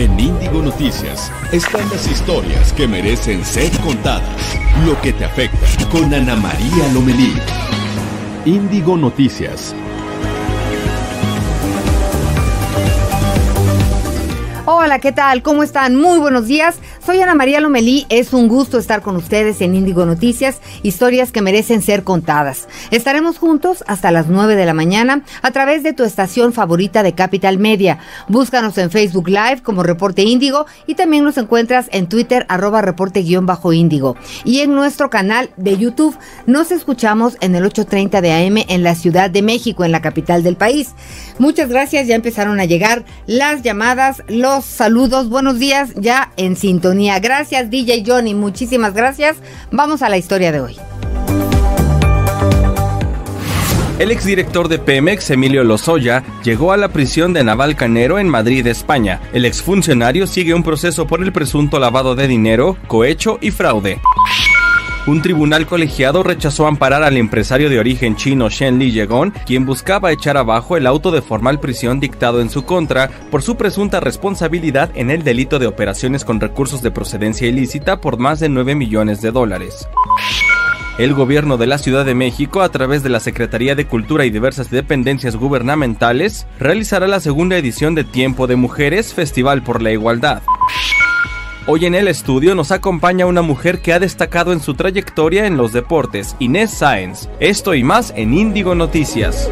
En Índigo Noticias están las historias que merecen ser contadas. Lo que te afecta con Ana María Lomelí. Índigo Noticias. Hola, ¿qué tal? ¿Cómo están? Muy buenos días. Soy Ana María Lomelí. Es un gusto estar con ustedes en Índigo Noticias, historias que merecen ser contadas. Estaremos juntos hasta las 9 de la mañana a través de tu estación favorita de Capital Media. Búscanos en Facebook Live como Reporte Índigo y también nos encuentras en Twitter arroba reporte-índigo. Y en nuestro canal de YouTube nos escuchamos en el 8.30 de AM en la Ciudad de México, en la capital del país. Muchas gracias. Ya empezaron a llegar las llamadas, los saludos. Buenos días ya en sintonía. Gracias DJ Johnny, muchísimas gracias. Vamos a la historia de hoy. El exdirector de Pemex, Emilio Lozoya, llegó a la prisión de Navalcanero en Madrid, España. El exfuncionario sigue un proceso por el presunto lavado de dinero, cohecho y fraude. Un tribunal colegiado rechazó amparar al empresario de origen chino Shen Li Yegon, quien buscaba echar abajo el auto de formal prisión dictado en su contra por su presunta responsabilidad en el delito de operaciones con recursos de procedencia ilícita por más de 9 millones de dólares. El gobierno de la Ciudad de México, a través de la Secretaría de Cultura y diversas dependencias gubernamentales, realizará la segunda edición de Tiempo de Mujeres, Festival por la Igualdad. Hoy en el estudio nos acompaña una mujer que ha destacado en su trayectoria en los deportes, Inés Sáenz. Esto y más en Índigo Noticias.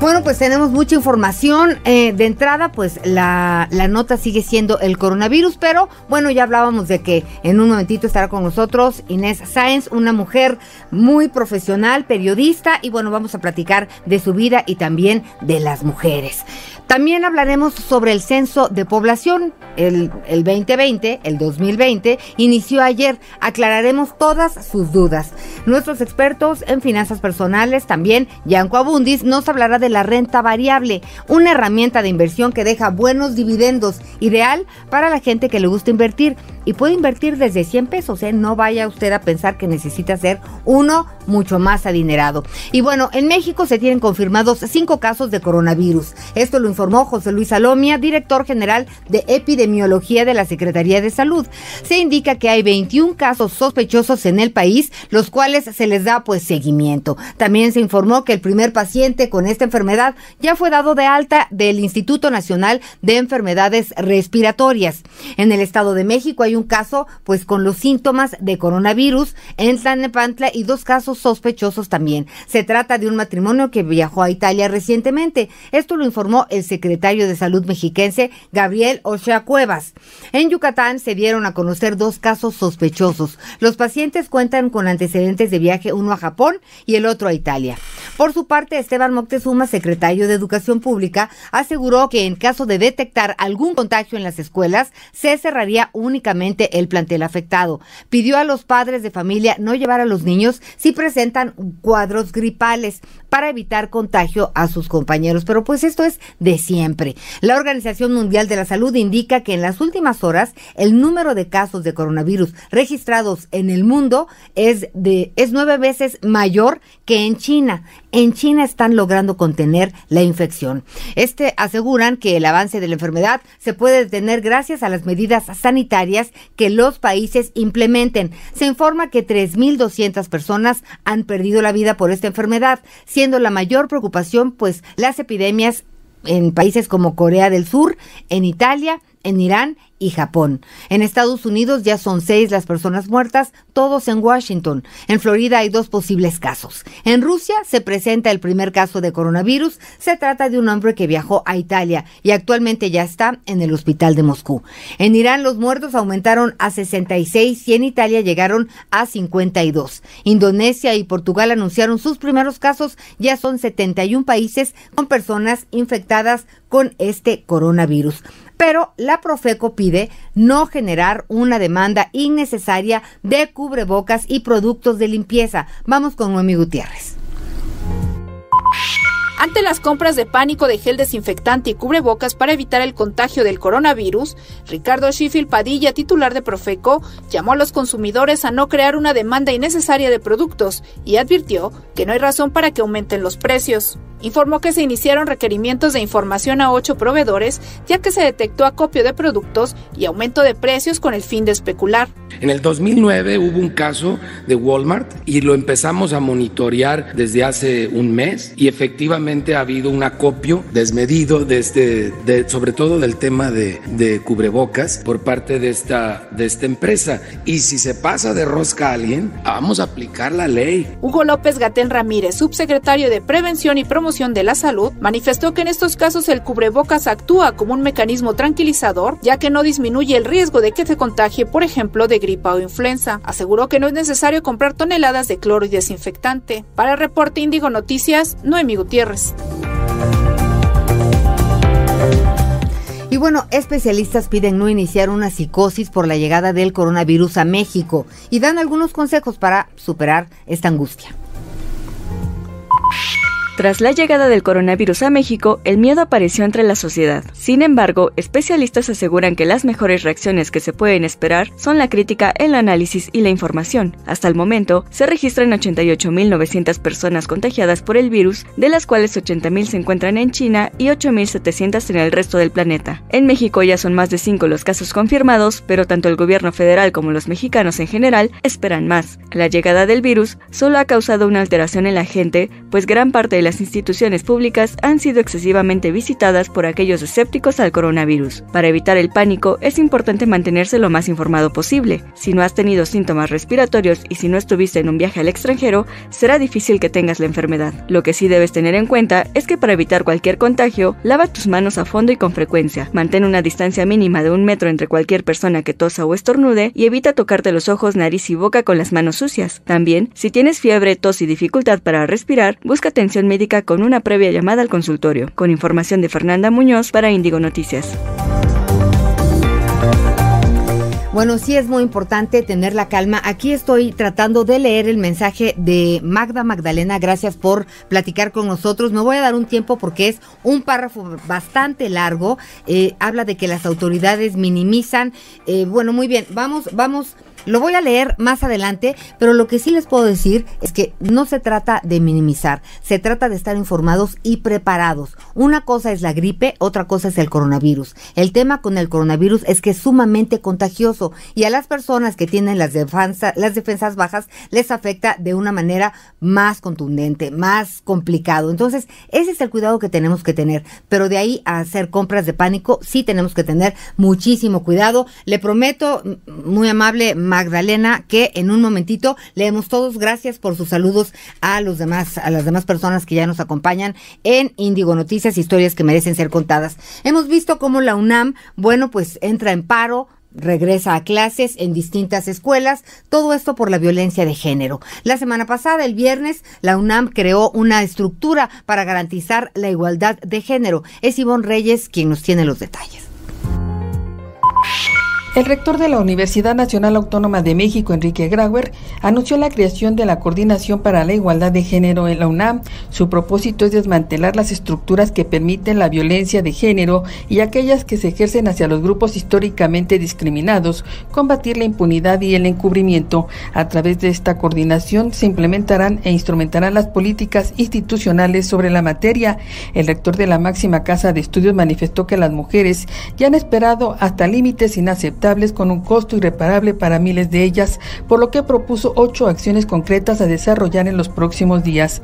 Bueno, pues tenemos mucha información. Eh, de entrada, pues la, la, nota sigue siendo el coronavirus, pero bueno, ya hablábamos de que en un momentito estará con nosotros Inés Sáenz, una mujer muy profesional, periodista, y bueno, vamos a platicar de su vida y también de las mujeres. También hablaremos sobre el censo de población. El, el 2020, el 2020, inició ayer. Aclararemos todas sus dudas. Nuestros expertos en finanzas personales, también Yanko Abundis, nos hablará de la renta variable, una herramienta de inversión que deja buenos dividendos, ideal para la gente que le gusta invertir y puede invertir desde 100 pesos, ¿eh? no vaya usted a pensar que necesita ser uno mucho más adinerado. Y bueno, en México se tienen confirmados cinco casos de coronavirus. Esto lo informó José Luis Salomia, director general de epidemiología de la Secretaría de Salud. Se indica que hay 21 casos sospechosos en el país, los cuales se les da pues seguimiento. También se informó que el primer paciente con esta enfermedad ya fue dado de alta del Instituto Nacional de Enfermedades Respiratorias. En el Estado de México hay un caso pues con los síntomas de coronavirus en Tlanepantla y dos casos sospechosos también. Se trata de un matrimonio que viajó a Italia recientemente. Esto lo informó el secretario de Salud mexiquense Gabriel Ochea Cuevas. En Yucatán se dieron a conocer dos casos sospechosos. Los pacientes cuentan con antecedentes de viaje uno a Japón y el otro a Italia. Por su parte, Esteban Moctezuma, secretario de Educación Pública, aseguró que en caso de detectar algún contagio en las escuelas, se cerraría únicamente el plantel afectado. Pidió a los padres de familia no llevar a los niños si presentan cuadros gripales para evitar contagio a sus compañeros. Pero pues esto es de siempre. La Organización Mundial de la Salud indica que en las últimas horas el número de casos de coronavirus registrados en el mundo es de es nueve veces mayor que en China. En China están logrando contener la infección. Este aseguran que el avance de la enfermedad se puede detener gracias a las medidas sanitarias que los países implementen. Se informa que 3.200 personas han perdido la vida por esta enfermedad, siendo la mayor preocupación pues las epidemias en países como Corea del Sur, en Italia, en Irán y Japón. En Estados Unidos ya son seis las personas muertas, todos en Washington. En Florida hay dos posibles casos. En Rusia se presenta el primer caso de coronavirus. Se trata de un hombre que viajó a Italia y actualmente ya está en el hospital de Moscú. En Irán los muertos aumentaron a 66 y en Italia llegaron a 52. Indonesia y Portugal anunciaron sus primeros casos. Ya son 71 países con personas infectadas con este coronavirus pero la Profeco pide no generar una demanda innecesaria de cubrebocas y productos de limpieza. Vamos con Noemi Gutiérrez. Ante las compras de pánico de gel desinfectante y cubrebocas para evitar el contagio del coronavirus, Ricardo Sheffield Padilla, titular de Profeco, llamó a los consumidores a no crear una demanda innecesaria de productos y advirtió que no hay razón para que aumenten los precios. Informó que se iniciaron requerimientos de información a ocho proveedores, ya que se detectó acopio de productos y aumento de precios con el fin de especular. En el 2009 hubo un caso de Walmart y lo empezamos a monitorear desde hace un mes y efectivamente ha habido un acopio desmedido desde, de, sobre todo del tema de, de, cubrebocas por parte de esta, de esta empresa. Y si se pasa de rosca a alguien, vamos a aplicar la ley. Hugo López Gatén Ramírez, subsecretario de Prevención y Promoción de la Salud, manifestó que en estos casos el cubrebocas actúa como un mecanismo tranquilizador, ya que no disminuye el riesgo de que se contagie, por ejemplo, de gripa o influenza. Aseguró que no es necesario comprar toneladas de cloro y desinfectante. Para el reporte Índigo Noticias, Noemi Gutiérrez. Y bueno, especialistas piden no iniciar una psicosis por la llegada del coronavirus a México y dan algunos consejos para superar esta angustia. Tras la llegada del coronavirus a México, el miedo apareció entre la sociedad. Sin embargo, especialistas aseguran que las mejores reacciones que se pueden esperar son la crítica, el análisis y la información. Hasta el momento, se registran 88.900 personas contagiadas por el virus, de las cuales 80.000 se encuentran en China y 8.700 en el resto del planeta. En México ya son más de 5 los casos confirmados, pero tanto el gobierno federal como los mexicanos en general esperan más. La llegada del virus solo ha causado una alteración en la gente, pues gran parte de la las instituciones públicas han sido excesivamente visitadas por aquellos escépticos al coronavirus. Para evitar el pánico, es importante mantenerse lo más informado posible. Si no has tenido síntomas respiratorios y si no estuviste en un viaje al extranjero, será difícil que tengas la enfermedad. Lo que sí debes tener en cuenta es que para evitar cualquier contagio, lava tus manos a fondo y con frecuencia. Mantén una distancia mínima de un metro entre cualquier persona que tosa o estornude y evita tocarte los ojos, nariz y boca con las manos sucias. También, si tienes fiebre, tos y dificultad para respirar, busca atención médica con una previa llamada al consultorio. Con información de Fernanda Muñoz para Índigo Noticias. Bueno, sí es muy importante tener la calma. Aquí estoy tratando de leer el mensaje de Magda Magdalena. Gracias por platicar con nosotros. Me voy a dar un tiempo porque es un párrafo bastante largo. Eh, habla de que las autoridades minimizan. Eh, bueno, muy bien. Vamos, vamos lo voy a leer más adelante, pero lo que sí les puedo decir es que no se trata de minimizar, se trata de estar informados y preparados. Una cosa es la gripe, otra cosa es el coronavirus. El tema con el coronavirus es que es sumamente contagioso y a las personas que tienen las, las defensas bajas les afecta de una manera más contundente, más complicado. Entonces, ese es el cuidado que tenemos que tener, pero de ahí a hacer compras de pánico, sí tenemos que tener muchísimo cuidado. Le prometo, muy amable, Magdalena, que en un momentito leemos todos. Gracias por sus saludos a los demás, a las demás personas que ya nos acompañan en Indigo Noticias, historias que merecen ser contadas. Hemos visto cómo la UNAM, bueno, pues entra en paro, regresa a clases en distintas escuelas, todo esto por la violencia de género. La semana pasada, el viernes, la UNAM creó una estructura para garantizar la igualdad de género. Es Ivonne Reyes quien nos tiene los detalles. El rector de la Universidad Nacional Autónoma de México, Enrique Grauer, anunció la creación de la Coordinación para la Igualdad de Género en la UNAM. Su propósito es desmantelar las estructuras que permiten la violencia de género y aquellas que se ejercen hacia los grupos históricamente discriminados, combatir la impunidad y el encubrimiento. A través de esta coordinación se implementarán e instrumentarán las políticas institucionales sobre la materia. El rector de la máxima casa de estudios manifestó que las mujeres ya han esperado hasta límites inaceptables con un costo irreparable para miles de ellas, por lo que propuso ocho acciones concretas a desarrollar en los próximos días.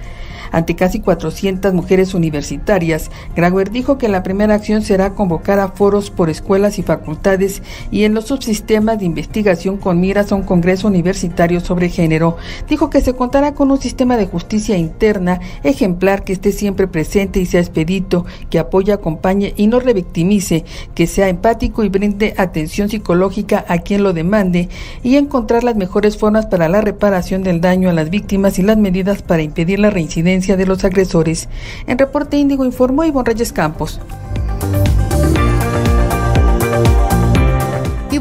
Ante casi 400 mujeres universitarias, Grauer dijo que la primera acción será convocar a foros por escuelas y facultades y en los subsistemas de investigación con miras a un congreso universitario sobre género. Dijo que se contará con un sistema de justicia interna ejemplar que esté siempre presente y sea expedito, que apoye, acompañe y no revictimice, que sea empático y brinde atención psicológica a quien lo demande y encontrar las mejores formas para la reparación del daño a las víctimas y las medidas para impedir la reincidencia de los agresores. En Reporte Índigo informó Ivonne Reyes Campos.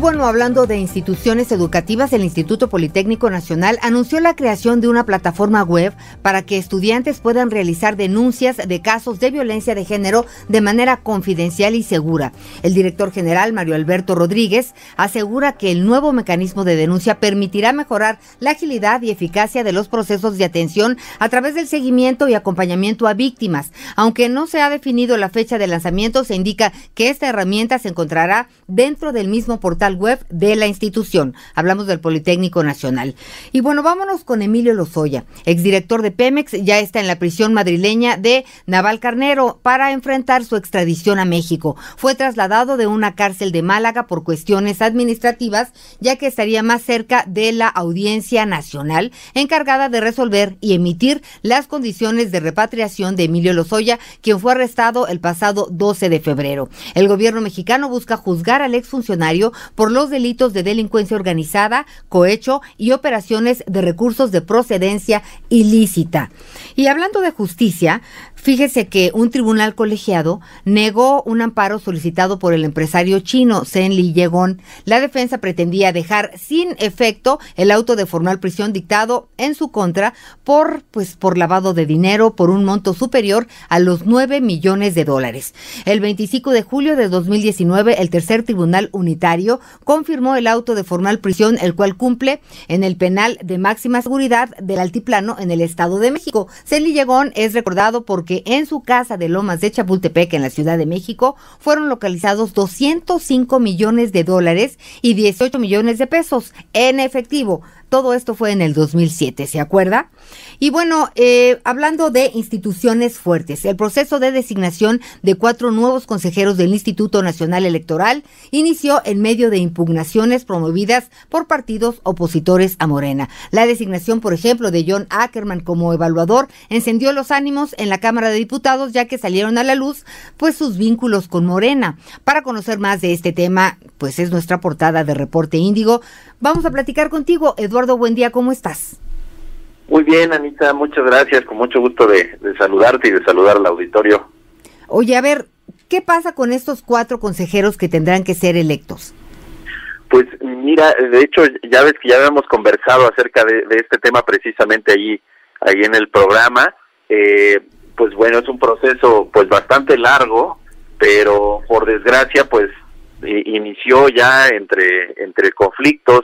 Bueno, hablando de instituciones educativas, el Instituto Politécnico Nacional anunció la creación de una plataforma web para que estudiantes puedan realizar denuncias de casos de violencia de género de manera confidencial y segura. El director general, Mario Alberto Rodríguez, asegura que el nuevo mecanismo de denuncia permitirá mejorar la agilidad y eficacia de los procesos de atención a través del seguimiento y acompañamiento a víctimas. Aunque no se ha definido la fecha de lanzamiento, se indica que esta herramienta se encontrará dentro del mismo portal web de la institución. Hablamos del Politécnico Nacional. Y bueno, vámonos con Emilio Lozoya, exdirector de Pemex, ya está en la prisión madrileña de Naval Carnero para enfrentar su extradición a México. Fue trasladado de una cárcel de Málaga por cuestiones administrativas, ya que estaría más cerca de la Audiencia Nacional, encargada de resolver y emitir las condiciones de repatriación de Emilio Lozoya, quien fue arrestado el pasado 12 de febrero. El gobierno mexicano busca juzgar al exfuncionario por los delitos de delincuencia organizada, cohecho y operaciones de recursos de procedencia ilícita. Y hablando de justicia, Fíjese que un tribunal colegiado negó un amparo solicitado por el empresario chino Zen Li Yegon. La defensa pretendía dejar sin efecto el auto de formal prisión dictado en su contra por pues por lavado de dinero por un monto superior a los 9 millones de dólares. El 25 de julio de 2019 el tercer tribunal unitario confirmó el auto de formal prisión el cual cumple en el penal de máxima seguridad del altiplano en el Estado de México. Zen Li Yegon es recordado porque en su casa de Lomas de Chapultepec, en la Ciudad de México, fueron localizados 205 millones de dólares y 18 millones de pesos en efectivo. Todo esto fue en el 2007, ¿se acuerda? Y bueno, eh, hablando de instituciones fuertes, el proceso de designación de cuatro nuevos consejeros del Instituto Nacional Electoral inició en medio de impugnaciones promovidas por partidos opositores a Morena. La designación, por ejemplo, de John Ackerman como evaluador encendió los ánimos en la Cámara de Diputados ya que salieron a la luz pues sus vínculos con Morena. Para conocer más de este tema, pues es nuestra portada de Reporte Índigo. Vamos a platicar contigo, Eduardo, buen día, ¿cómo estás? Muy bien, Anita, muchas gracias, con mucho gusto de, saludarte y de saludar al auditorio. Oye, a ver, ¿qué pasa con estos cuatro consejeros que tendrán que ser electos? Pues mira, de hecho ya ves que ya habíamos conversado acerca de, este tema precisamente ahí, ahí en el programa. Eh, pues bueno, es un proceso pues bastante largo, pero por desgracia pues inició ya entre, entre conflictos,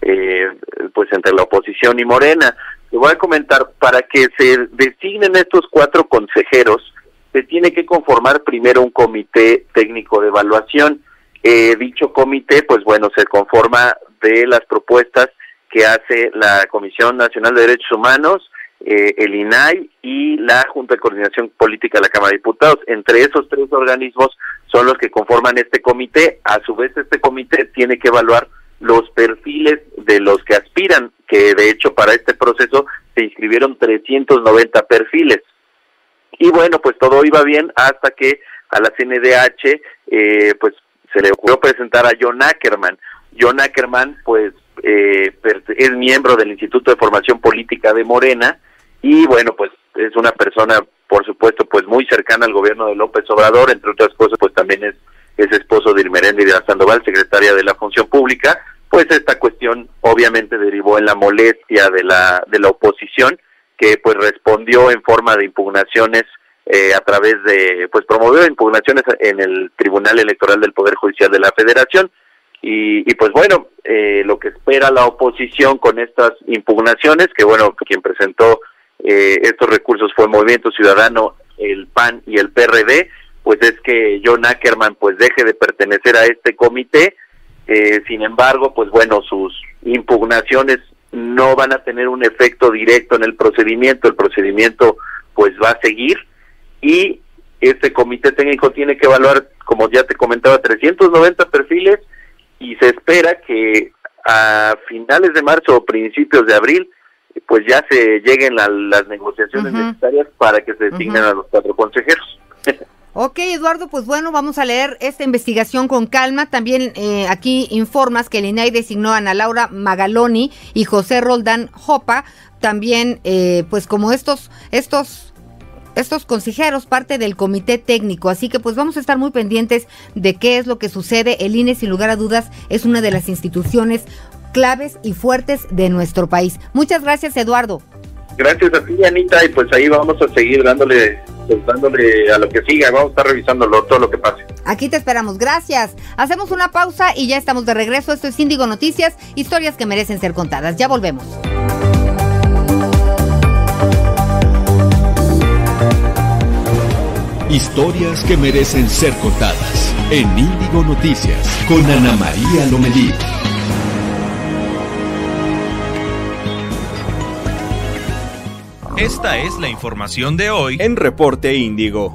eh, pues entre la oposición y Morena. Te voy a comentar, para que se designen estos cuatro consejeros, se tiene que conformar primero un comité técnico de evaluación. Eh, dicho comité, pues bueno, se conforma de las propuestas que hace la Comisión Nacional de Derechos Humanos, eh, el INAI y la Junta de Coordinación Política de la Cámara de Diputados. Entre esos tres organismos son los que conforman este comité. A su vez, este comité tiene que evaluar los perfiles de los que aspiran, que de hecho para este proceso se inscribieron 390 perfiles. Y bueno, pues todo iba bien hasta que a la CNDH eh, pues se le ocurrió presentar a John Ackerman. John Ackerman pues eh, es miembro del Instituto de Formación Política de Morena y bueno pues es una persona por supuesto pues muy cercana al gobierno de López Obrador, entre otras cosas pues también es es esposo de Irmeréndez de Sandoval, secretaria de la Función Pública, pues esta cuestión obviamente derivó en la molestia de la, de la oposición, que pues respondió en forma de impugnaciones eh, a través de, pues promovió impugnaciones en el Tribunal Electoral del Poder Judicial de la Federación. Y, y pues bueno, eh, lo que espera la oposición con estas impugnaciones, que bueno, quien presentó eh, estos recursos fue Movimiento Ciudadano, el PAN y el PRD, pues es que John Ackerman pues deje de pertenecer a este comité. Eh, sin embargo, pues bueno, sus impugnaciones no van a tener un efecto directo en el procedimiento. El procedimiento pues va a seguir y este comité técnico tiene que evaluar, como ya te comentaba, 390 perfiles y se espera que a finales de marzo o principios de abril pues ya se lleguen las negociaciones necesarias para que se designen a los cuatro consejeros. Ok, Eduardo, pues bueno, vamos a leer esta investigación con calma. También eh, aquí informas que el INAI designó a Ana Laura Magaloni y José Roldán Jopa. También, eh, pues como estos, estos estos consejeros, parte del comité técnico. Así que pues vamos a estar muy pendientes de qué es lo que sucede. El INE, sin lugar a dudas, es una de las instituciones claves y fuertes de nuestro país. Muchas gracias, Eduardo. Gracias a ti, Anita, y pues ahí vamos a seguir dándole, pues, dándole a lo que siga, vamos a estar revisándolo, todo lo que pase. Aquí te esperamos, gracias. Hacemos una pausa y ya estamos de regreso. Esto es Índigo Noticias, historias que merecen ser contadas. Ya volvemos. Historias que merecen ser contadas en Índigo Noticias con Ana María Lomelí. Esta es la información de hoy en Reporte Índigo.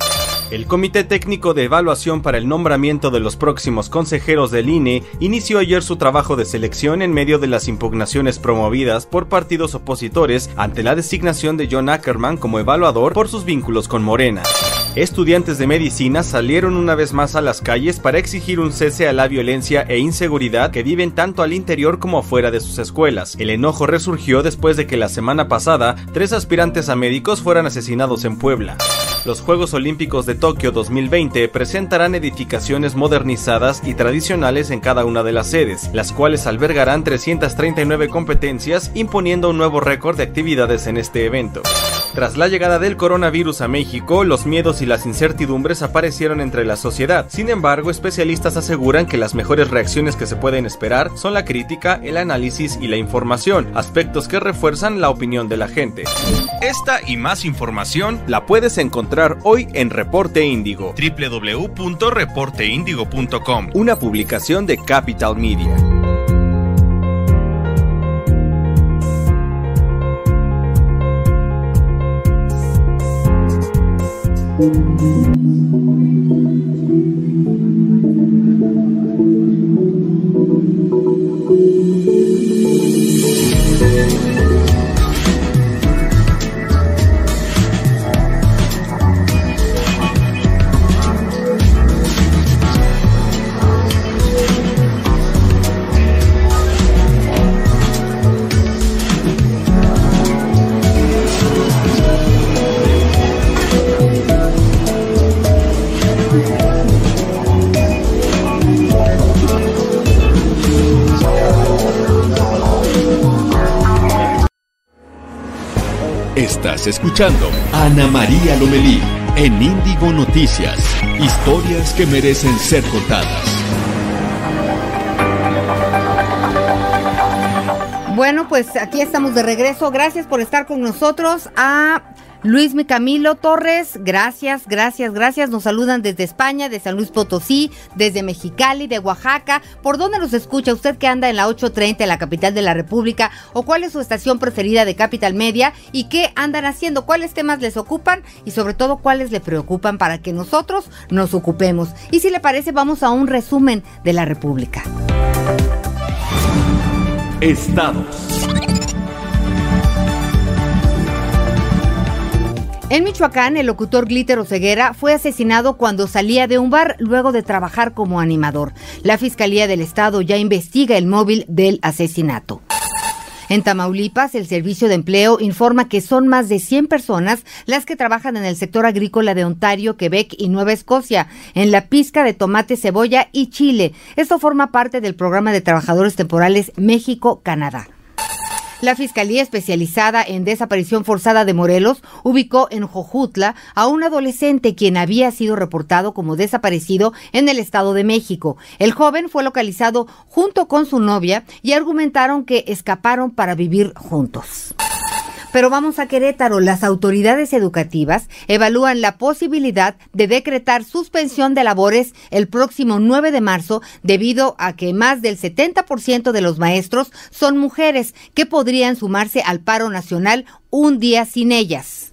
El Comité Técnico de Evaluación para el nombramiento de los próximos consejeros del INE inició ayer su trabajo de selección en medio de las impugnaciones promovidas por partidos opositores ante la designación de John Ackerman como evaluador por sus vínculos con Morena. Estudiantes de medicina salieron una vez más a las calles para exigir un cese a la violencia e inseguridad que viven tanto al interior como afuera de sus escuelas. El enojo resurgió después de que la semana pasada tres aspirantes a médicos fueran asesinados en Puebla. Los Juegos Olímpicos de Tokio 2020 presentarán edificaciones modernizadas y tradicionales en cada una de las sedes, las cuales albergarán 339 competencias, imponiendo un nuevo récord de actividades en este evento. Tras la llegada del coronavirus a México, los miedos y las incertidumbres aparecieron entre la sociedad. Sin embargo, especialistas aseguran que las mejores reacciones que se pueden esperar son la crítica, el análisis y la información, aspectos que refuerzan la opinión de la gente. Esta y más información la puedes encontrar hoy en Reporte Índigo, www.reporteindigo.com, una publicación de Capital Media. Escuchando Ana María Lomelí en Índigo Noticias. Historias que merecen ser contadas. Bueno, pues aquí estamos de regreso. Gracias por estar con nosotros. A Luis Mi Camilo Torres, gracias, gracias, gracias. Nos saludan desde España, de San Luis Potosí, desde Mexicali, de Oaxaca. ¿Por dónde nos escucha usted que anda en la 830, en la capital de la República? ¿O cuál es su estación preferida de Capital Media? ¿Y qué andan haciendo? ¿Cuáles temas les ocupan? Y sobre todo, ¿cuáles le preocupan para que nosotros nos ocupemos? Y si le parece, vamos a un resumen de la República. Estados. En Michoacán, el locutor Glitter Oseguera fue asesinado cuando salía de un bar luego de trabajar como animador. La Fiscalía del Estado ya investiga el móvil del asesinato. En Tamaulipas, el Servicio de Empleo informa que son más de 100 personas las que trabajan en el sector agrícola de Ontario, Quebec y Nueva Escocia, en la pizca de tomate, cebolla y chile. Esto forma parte del programa de trabajadores temporales México-Canadá. La Fiscalía Especializada en Desaparición Forzada de Morelos ubicó en Jojutla a un adolescente quien había sido reportado como desaparecido en el Estado de México. El joven fue localizado junto con su novia y argumentaron que escaparon para vivir juntos. Pero vamos a Querétaro. Las autoridades educativas evalúan la posibilidad de decretar suspensión de labores el próximo 9 de marzo debido a que más del 70% de los maestros son mujeres que podrían sumarse al paro nacional un día sin ellas.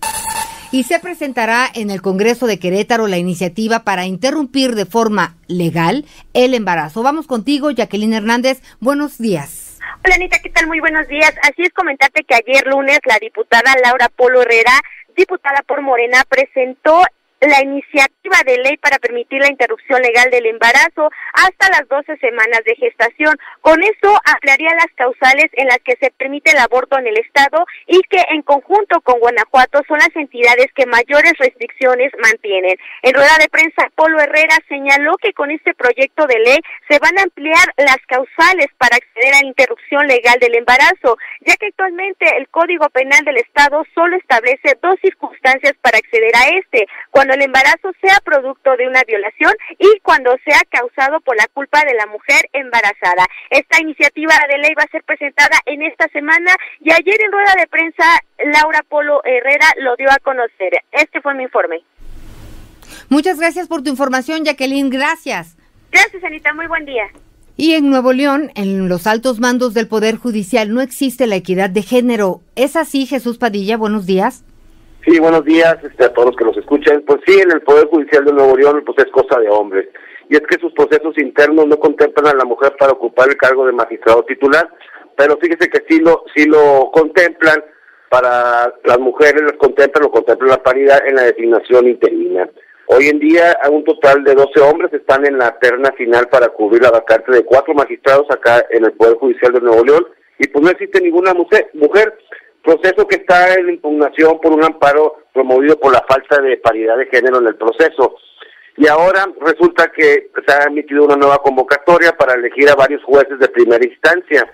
Y se presentará en el Congreso de Querétaro la iniciativa para interrumpir de forma legal el embarazo. Vamos contigo, Jacqueline Hernández. Buenos días. Hola Anita, ¿qué tal? Muy buenos días. Así es, comentarte que ayer lunes la diputada Laura Polo Herrera, diputada por Morena, presentó la iniciativa de ley para permitir la interrupción legal del embarazo hasta las 12 semanas de gestación. Con eso ampliaría las causales en las que se permite el aborto en el Estado y que en conjunto con Guanajuato son las entidades que mayores restricciones mantienen. En rueda de prensa, Polo Herrera señaló que con este proyecto de ley se van a ampliar las causales para acceder a la interrupción legal del embarazo, ya que actualmente el Código Penal del Estado solo establece dos circunstancias para acceder a este, cuando el embarazo sea producto de una violación y cuando sea causado por la culpa de la mujer embarazada. Esta iniciativa de ley va a ser presentada en esta semana y ayer en rueda de prensa Laura Polo Herrera lo dio a conocer. Este fue mi informe. Muchas gracias por tu información, Jacqueline. Gracias. Gracias, Anita. Muy buen día. Y en Nuevo León, en los altos mandos del Poder Judicial, no existe la equidad de género. ¿Es así, Jesús Padilla? Buenos días. Sí, buenos días este, a todos los que nos escuchan. Pues sí, en el Poder Judicial de Nuevo León pues es cosa de hombres. Y es que sus procesos internos no contemplan a la mujer para ocupar el cargo de magistrado titular, pero fíjese que sí lo, sí lo contemplan para las mujeres, las contemplan, lo contemplan la paridad en la designación interina. Hoy en día, un total de 12 hombres están en la terna final para cubrir la vacante de cuatro magistrados acá en el Poder Judicial de Nuevo León, y pues no existe ninguna mujer proceso que está en impugnación por un amparo promovido por la falta de paridad de género en el proceso. Y ahora resulta que se ha emitido una nueva convocatoria para elegir a varios jueces de primera instancia.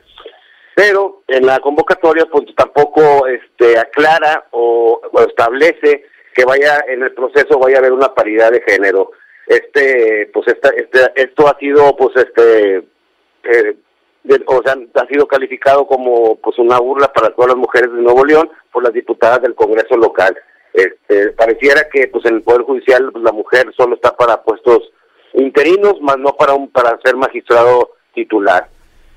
Pero en la convocatoria pues tampoco este aclara o, establece que vaya en el proceso vaya a haber una paridad de género. Este pues esta, este esto ha sido pues este eh, o sea, ha sido calificado como pues una burla para todas las mujeres de Nuevo León por las diputadas del Congreso local. Este, pareciera que pues en el Poder Judicial pues, la mujer solo está para puestos interinos, más no para un para ser magistrado titular.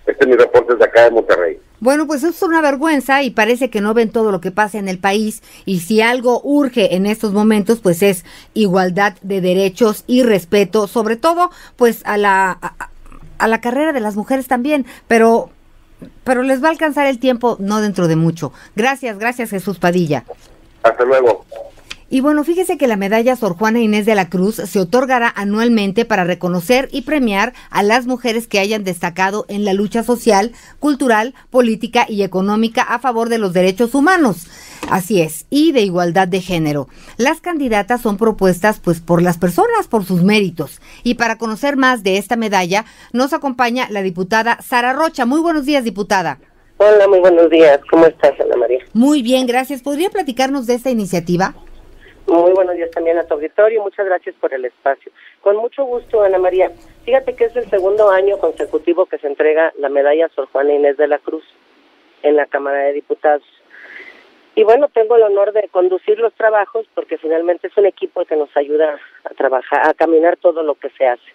Este es mi reporte de acá de Monterrey. Bueno, pues es una vergüenza y parece que no ven todo lo que pasa en el país y si algo urge en estos momentos pues es igualdad de derechos y respeto, sobre todo pues a la la carrera de las mujeres también, pero pero les va a alcanzar el tiempo no dentro de mucho. Gracias, gracias Jesús Padilla. Hasta luego. Y bueno, fíjese que la medalla Sor Juana Inés de la Cruz se otorgará anualmente para reconocer y premiar a las mujeres que hayan destacado en la lucha social, cultural, política y económica a favor de los derechos humanos. Así es, y de igualdad de género. Las candidatas son propuestas pues por las personas, por sus méritos. Y para conocer más de esta medalla, nos acompaña la diputada Sara Rocha. Muy buenos días, diputada. Hola, muy buenos días. ¿Cómo estás, Ana María? Muy bien, gracias. ¿Podría platicarnos de esta iniciativa? Muy buenos días también a tu auditorio. Muchas gracias por el espacio. Con mucho gusto, Ana María. Fíjate que es el segundo año consecutivo que se entrega la medalla Sor Juana Inés de la Cruz en la Cámara de Diputados. Y bueno, tengo el honor de conducir los trabajos porque finalmente es un equipo que nos ayuda a trabajar, a caminar todo lo que se hace.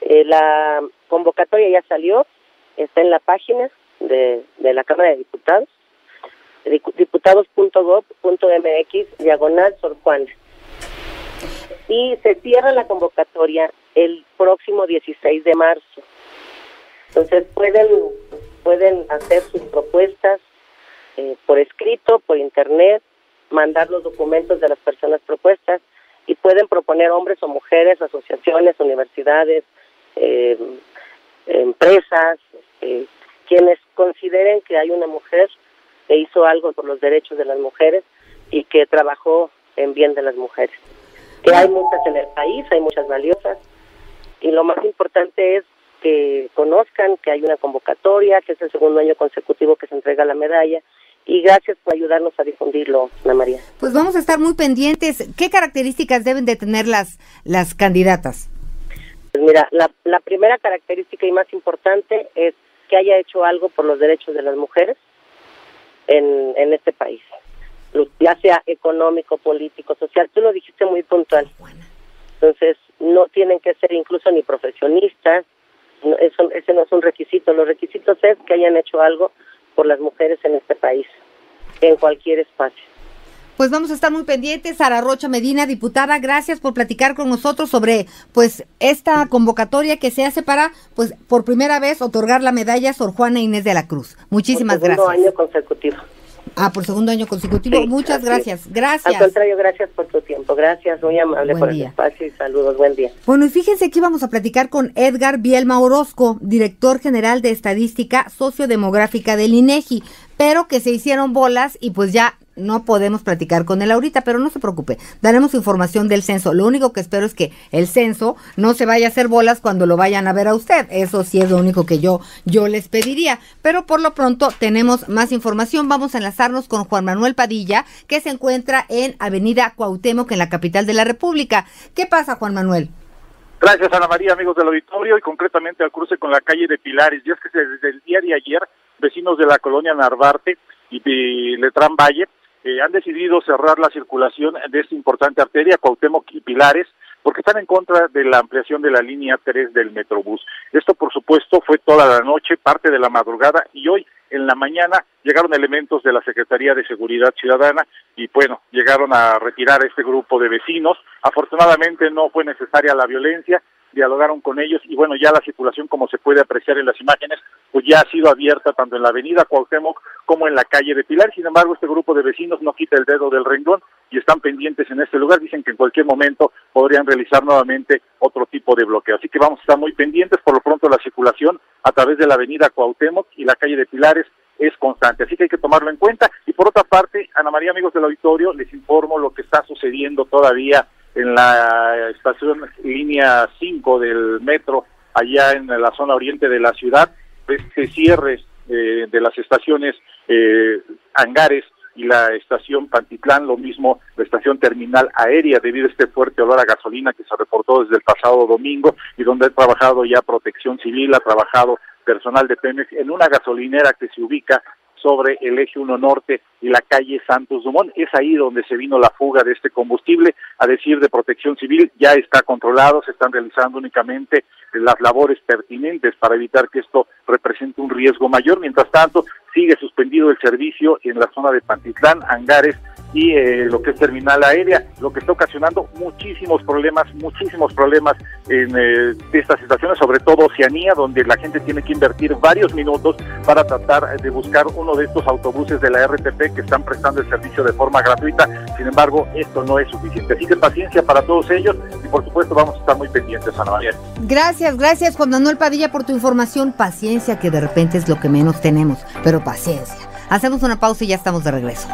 Eh, la convocatoria ya salió, está en la página de, de la Cámara de Diputados diputados.gov.mx, diagonal Sor Juan. Y se cierra la convocatoria el próximo 16 de marzo. Entonces pueden, pueden hacer sus propuestas eh, por escrito, por internet, mandar los documentos de las personas propuestas y pueden proponer hombres o mujeres, asociaciones, universidades, eh, empresas, eh, quienes consideren que hay una mujer que hizo algo por los derechos de las mujeres y que trabajó en bien de las mujeres. Que hay muchas en el país, hay muchas valiosas y lo más importante es que conozcan que hay una convocatoria, que es el segundo año consecutivo que se entrega la medalla y gracias por ayudarnos a difundirlo, Ana María. Pues vamos a estar muy pendientes. ¿Qué características deben de tener las, las candidatas? Pues mira, la, la primera característica y más importante es que haya hecho algo por los derechos de las mujeres, en, en este país, ya sea económico, político, social. Tú lo dijiste muy puntual. Entonces, no tienen que ser incluso ni profesionistas, eso, ese no es un requisito. Los requisitos es que hayan hecho algo por las mujeres en este país, en cualquier espacio. Pues vamos a estar muy pendientes. Sara Rocha Medina, diputada, gracias por platicar con nosotros sobre pues esta convocatoria que se hace para pues por primera vez otorgar la medalla Sor Juana Inés de la Cruz. Muchísimas por gracias. año consecutivo. Ah, por segundo año consecutivo. Sí, Muchas gracias. es. Gracias. Al contrario, gracias por tu tiempo. Gracias, muy amable Buen por día. el espacio y saludos. Buen día. Bueno, y fíjense que íbamos a platicar con Edgar Bielma Orozco, director general de Estadística Sociodemográfica del INEGI, pero que se hicieron bolas y pues ya no podemos platicar con él ahorita, pero no se preocupe, daremos información del censo. Lo único que espero es que el censo no se vaya a hacer bolas cuando lo vayan a ver a usted. Eso sí es lo único que yo yo les pediría, pero por lo pronto tenemos más información. Vamos a enlazarnos con Juan Manuel Padilla, que se encuentra en Avenida Cuauhtémoc en la capital de la República. ¿Qué pasa, Juan Manuel? Gracias, Ana María, amigos del auditorio, y concretamente al cruce con la calle de Pilares. Y es que desde el día de ayer, vecinos de la colonia Narvarte y de Letrán Valle eh, han decidido cerrar la circulación de esta importante arteria, Cuauhtémoc y Pilares, porque están en contra de la ampliación de la línea 3 del Metrobús. Esto, por supuesto, fue toda la noche, parte de la madrugada, y hoy en la mañana llegaron elementos de la Secretaría de Seguridad Ciudadana y bueno, llegaron a retirar a este grupo de vecinos. Afortunadamente no fue necesaria la violencia, dialogaron con ellos y bueno, ya la circulación como se puede apreciar en las imágenes, pues ya ha sido abierta tanto en la avenida Cuauhtémoc como en la calle de Pilar. Sin embargo, este grupo de vecinos no quita el dedo del renglón y están pendientes en este lugar. Dicen que en cualquier momento podrían realizar nuevamente otro tipo de bloqueo. Así que vamos a estar muy pendientes. Por lo pronto la circulación a través de la avenida Cuauhtémoc y la calle de Pilares es constante, así que hay que tomarlo en cuenta. Y por otra parte, Ana María, amigos del auditorio, les informo lo que está sucediendo todavía en la estación línea 5 del metro, allá en la zona oriente de la ciudad, este cierre eh, de las estaciones eh, Hangares y la estación Pantitlán, lo mismo la estación terminal aérea, debido a este fuerte olor a gasolina que se reportó desde el pasado domingo y donde ha trabajado ya protección civil, ha trabajado personal de Pemex en una gasolinera que se ubica sobre el eje 1 norte y la calle Santos Dumont. Es ahí donde se vino la fuga de este combustible. A decir de protección civil, ya está controlado, se están realizando únicamente las labores pertinentes para evitar que esto represente un riesgo mayor. Mientras tanto, sigue suspendido el servicio en la zona de Pantitlán, Hangares y eh, lo que es terminal aérea, lo que está ocasionando muchísimos problemas, muchísimos problemas en eh, estas estaciones, sobre todo Oceanía, donde la gente tiene que invertir varios minutos para tratar de buscar uno de estos autobuses de la RTP que están prestando el servicio de forma gratuita. Sin embargo, esto no es suficiente. Así que paciencia para todos ellos y por supuesto vamos a estar muy pendientes, Ana María. Gracias, gracias Juan Manuel Padilla por tu información. Paciencia, que de repente es lo que menos tenemos, pero paciencia. Hacemos una pausa y ya estamos de regreso.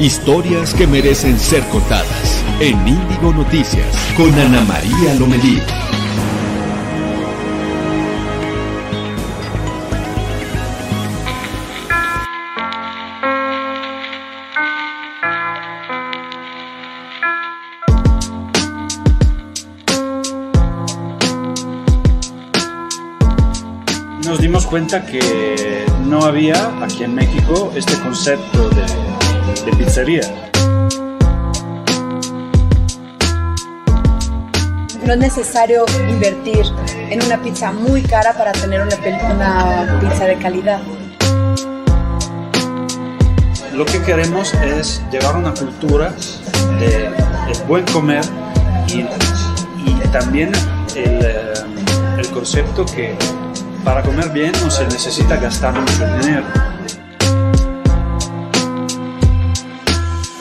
Historias que merecen ser contadas en Índigo Noticias con Ana María Lomelí. Nos dimos cuenta que no había aquí en México este concepto de, de pizzería. No es necesario invertir en una pizza muy cara para tener una, pizza de calidad. Lo que queremos es llevar una cultura de, de buen comer y, y también el, eh, el concepto que para comer bien no se necesita gastar mucho dinero.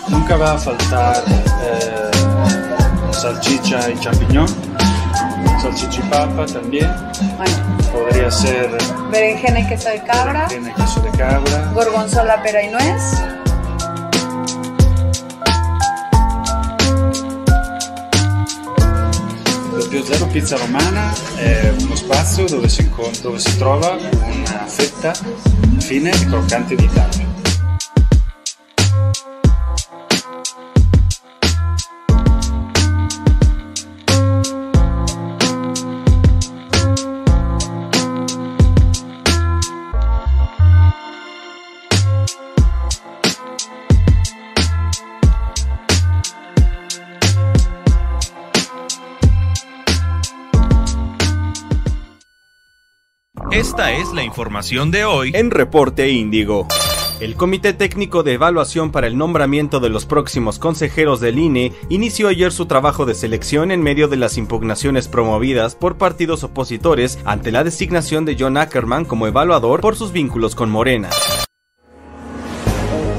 Nunca va a faltar eh, salchicha y champiñón, salchicha y papa también. Podría ser Berenjena y queso de cabra, berenjena y queso de cabra. gorgonzola, pera y nuez. Lo più zero pizza romana è uno spazio dove si, dove si trova una fetta fine e croccante di carne. Esta es la información de hoy en Reporte Índigo. El Comité Técnico de Evaluación para el nombramiento de los próximos consejeros del INE inició ayer su trabajo de selección en medio de las impugnaciones promovidas por partidos opositores ante la designación de John Ackerman como evaluador por sus vínculos con Morena.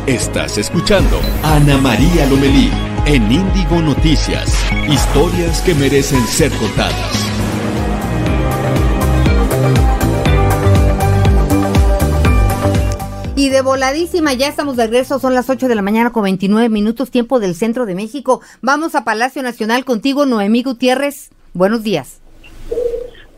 Estás escuchando a Ana María Lomelí en Índigo Noticias. Historias que merecen ser contadas. Y de voladísima, ya estamos de regreso, son las 8 de la mañana con 29 minutos, tiempo del centro de México. Vamos a Palacio Nacional contigo, Noemí Gutiérrez. Buenos días.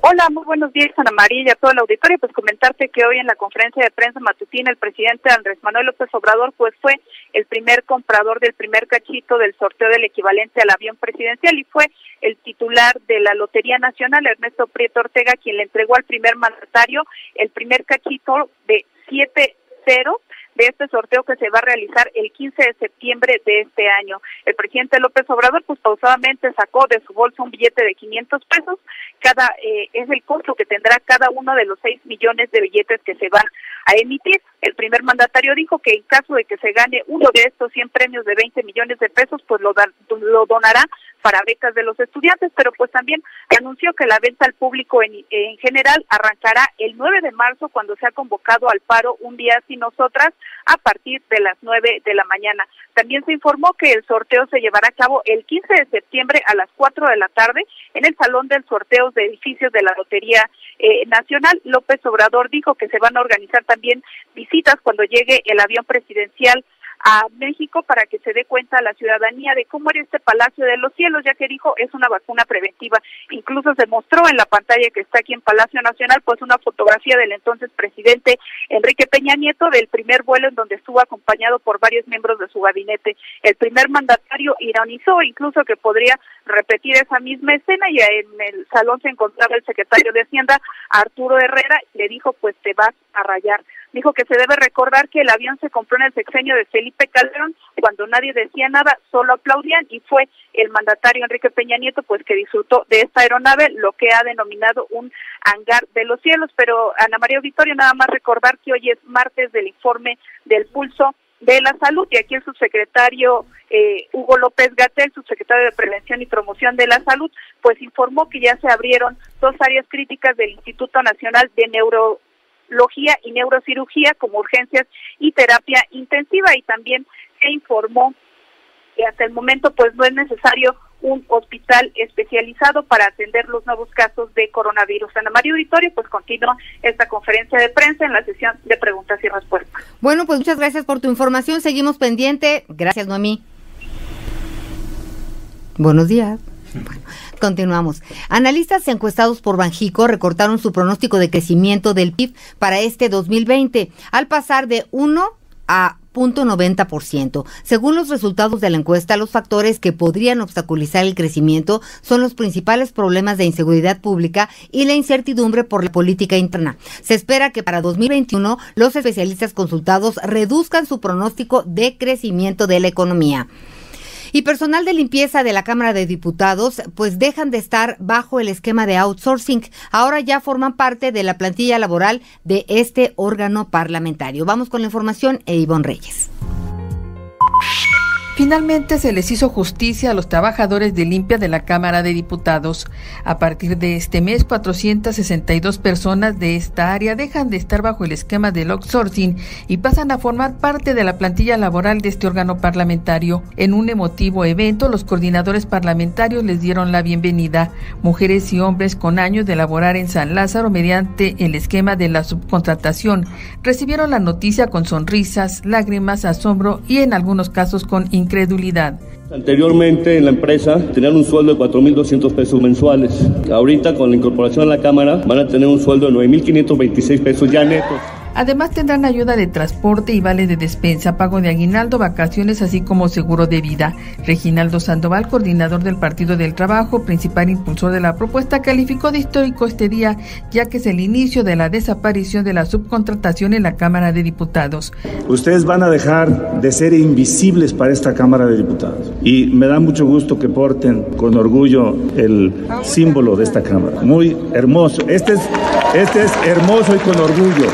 Hola, muy buenos días, Ana María y a todo el auditorio. Pues comentarte que hoy en la conferencia de prensa matutina el presidente Andrés Manuel López Obrador pues fue el primer comprador del primer cachito del sorteo del equivalente al avión presidencial y fue el titular de la Lotería Nacional, Ernesto Prieto Ortega, quien le entregó al primer mandatario el primer cachito de siete cero de este sorteo que se va a realizar el 15 de septiembre de este año. El presidente López Obrador, pues pausadamente sacó de su bolsa un billete de 500 pesos. Cada eh, es el costo que tendrá cada uno de los 6 millones de billetes que se van a emitir. El primer mandatario dijo que en caso de que se gane uno de estos 100 premios de 20 millones de pesos, pues lo, lo donará para becas de los estudiantes, pero pues también anunció que la venta al público en, en general arrancará el 9 de marzo cuando se ha convocado al paro un día sin nosotras a partir de las 9 de la mañana. También se informó que el sorteo se llevará a cabo el 15 de septiembre a las 4 de la tarde en el Salón del Sorteos de Edificios de la Lotería eh, Nacional. López Obrador dijo que se van a organizar también visitas cuando llegue el avión presidencial a México para que se dé cuenta a la ciudadanía de cómo era este Palacio de los Cielos, ya que dijo es una vacuna preventiva. Incluso se mostró en la pantalla que está aquí en Palacio Nacional, pues una fotografía del entonces presidente Enrique Peña Nieto del primer vuelo en donde estuvo acompañado por varios miembros de su gabinete. El primer mandatario ironizó incluso que podría repetir esa misma escena y en el salón se encontraba el secretario de Hacienda, Arturo Herrera, y le dijo pues te vas a rayar dijo que se debe recordar que el avión se compró en el sexenio de Felipe Calderón cuando nadie decía nada, solo aplaudían y fue el mandatario Enrique Peña Nieto pues que disfrutó de esta aeronave, lo que ha denominado un hangar de los cielos. Pero Ana María Victoria, nada más recordar que hoy es martes del informe del pulso de la salud y aquí el subsecretario eh, Hugo López Gatel, subsecretario de Prevención y Promoción de la Salud, pues informó que ya se abrieron dos áreas críticas del Instituto Nacional de Neuro y neurocirugía como urgencias y terapia intensiva y también se informó que hasta el momento pues no es necesario un hospital especializado para atender los nuevos casos de coronavirus. Ana María Auditorio, pues continúa esta conferencia de prensa en la sesión de preguntas y respuestas. Bueno, pues muchas gracias por tu información. Seguimos pendiente. Gracias, Noemí. Buenos días. Continuamos. Analistas encuestados por Banjico recortaron su pronóstico de crecimiento del PIB para este 2020 al pasar de 1 a 0.90%. Según los resultados de la encuesta, los factores que podrían obstaculizar el crecimiento son los principales problemas de inseguridad pública y la incertidumbre por la política interna. Se espera que para 2021 los especialistas consultados reduzcan su pronóstico de crecimiento de la economía. Y personal de limpieza de la Cámara de Diputados, pues dejan de estar bajo el esquema de outsourcing. Ahora ya forman parte de la plantilla laboral de este órgano parlamentario. Vamos con la información e Ivonne Reyes. Finalmente se les hizo justicia a los trabajadores de limpia de la Cámara de Diputados. A partir de este mes, 462 personas de esta área dejan de estar bajo el esquema del outsourcing y pasan a formar parte de la plantilla laboral de este órgano parlamentario. En un emotivo evento, los coordinadores parlamentarios les dieron la bienvenida. Mujeres y hombres con años de laborar en San Lázaro mediante el esquema de la subcontratación recibieron la noticia con sonrisas, lágrimas, asombro y en algunos casos con. Anteriormente en la empresa tenían un sueldo de 4.200 pesos mensuales. Ahorita con la incorporación a la Cámara van a tener un sueldo de 9.526 pesos ya netos. Además tendrán ayuda de transporte y vale de despensa, pago de aguinaldo, vacaciones, así como seguro de vida. Reginaldo Sandoval, coordinador del Partido del Trabajo, principal impulsor de la propuesta, calificó de histórico este día, ya que es el inicio de la desaparición de la subcontratación en la Cámara de Diputados. Ustedes van a dejar de ser invisibles para esta Cámara de Diputados. Y me da mucho gusto que porten con orgullo el símbolo de esta Cámara. Muy hermoso. Este es, este es hermoso y con orgullo.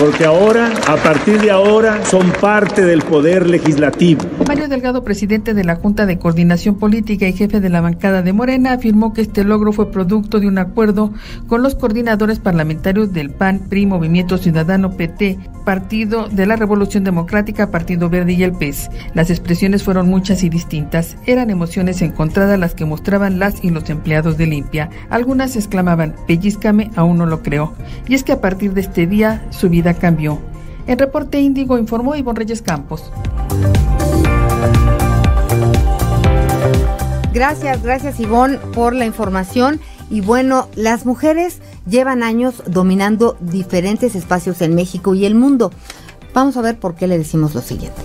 Porque ahora, a partir de ahora, son parte del poder legislativo. Mario Delgado, presidente de la Junta de Coordinación Política y jefe de la bancada de Morena, afirmó que este logro fue producto de un acuerdo con los coordinadores parlamentarios del PAN, PRI, Movimiento Ciudadano, PT, Partido de la Revolución Democrática, Partido Verde y el PES. Las expresiones fueron muchas y distintas. Eran emociones encontradas las que mostraban las y los empleados de Limpia. Algunas exclamaban, pellizcame, aún no lo creo. Y es que a partir de este día su vida cambió. El reporte Índigo informó Ivonne Reyes Campos. Gracias, gracias Ivonne por la información. Y bueno, las mujeres llevan años dominando diferentes espacios en México y el mundo. Vamos a ver por qué le decimos lo siguiente.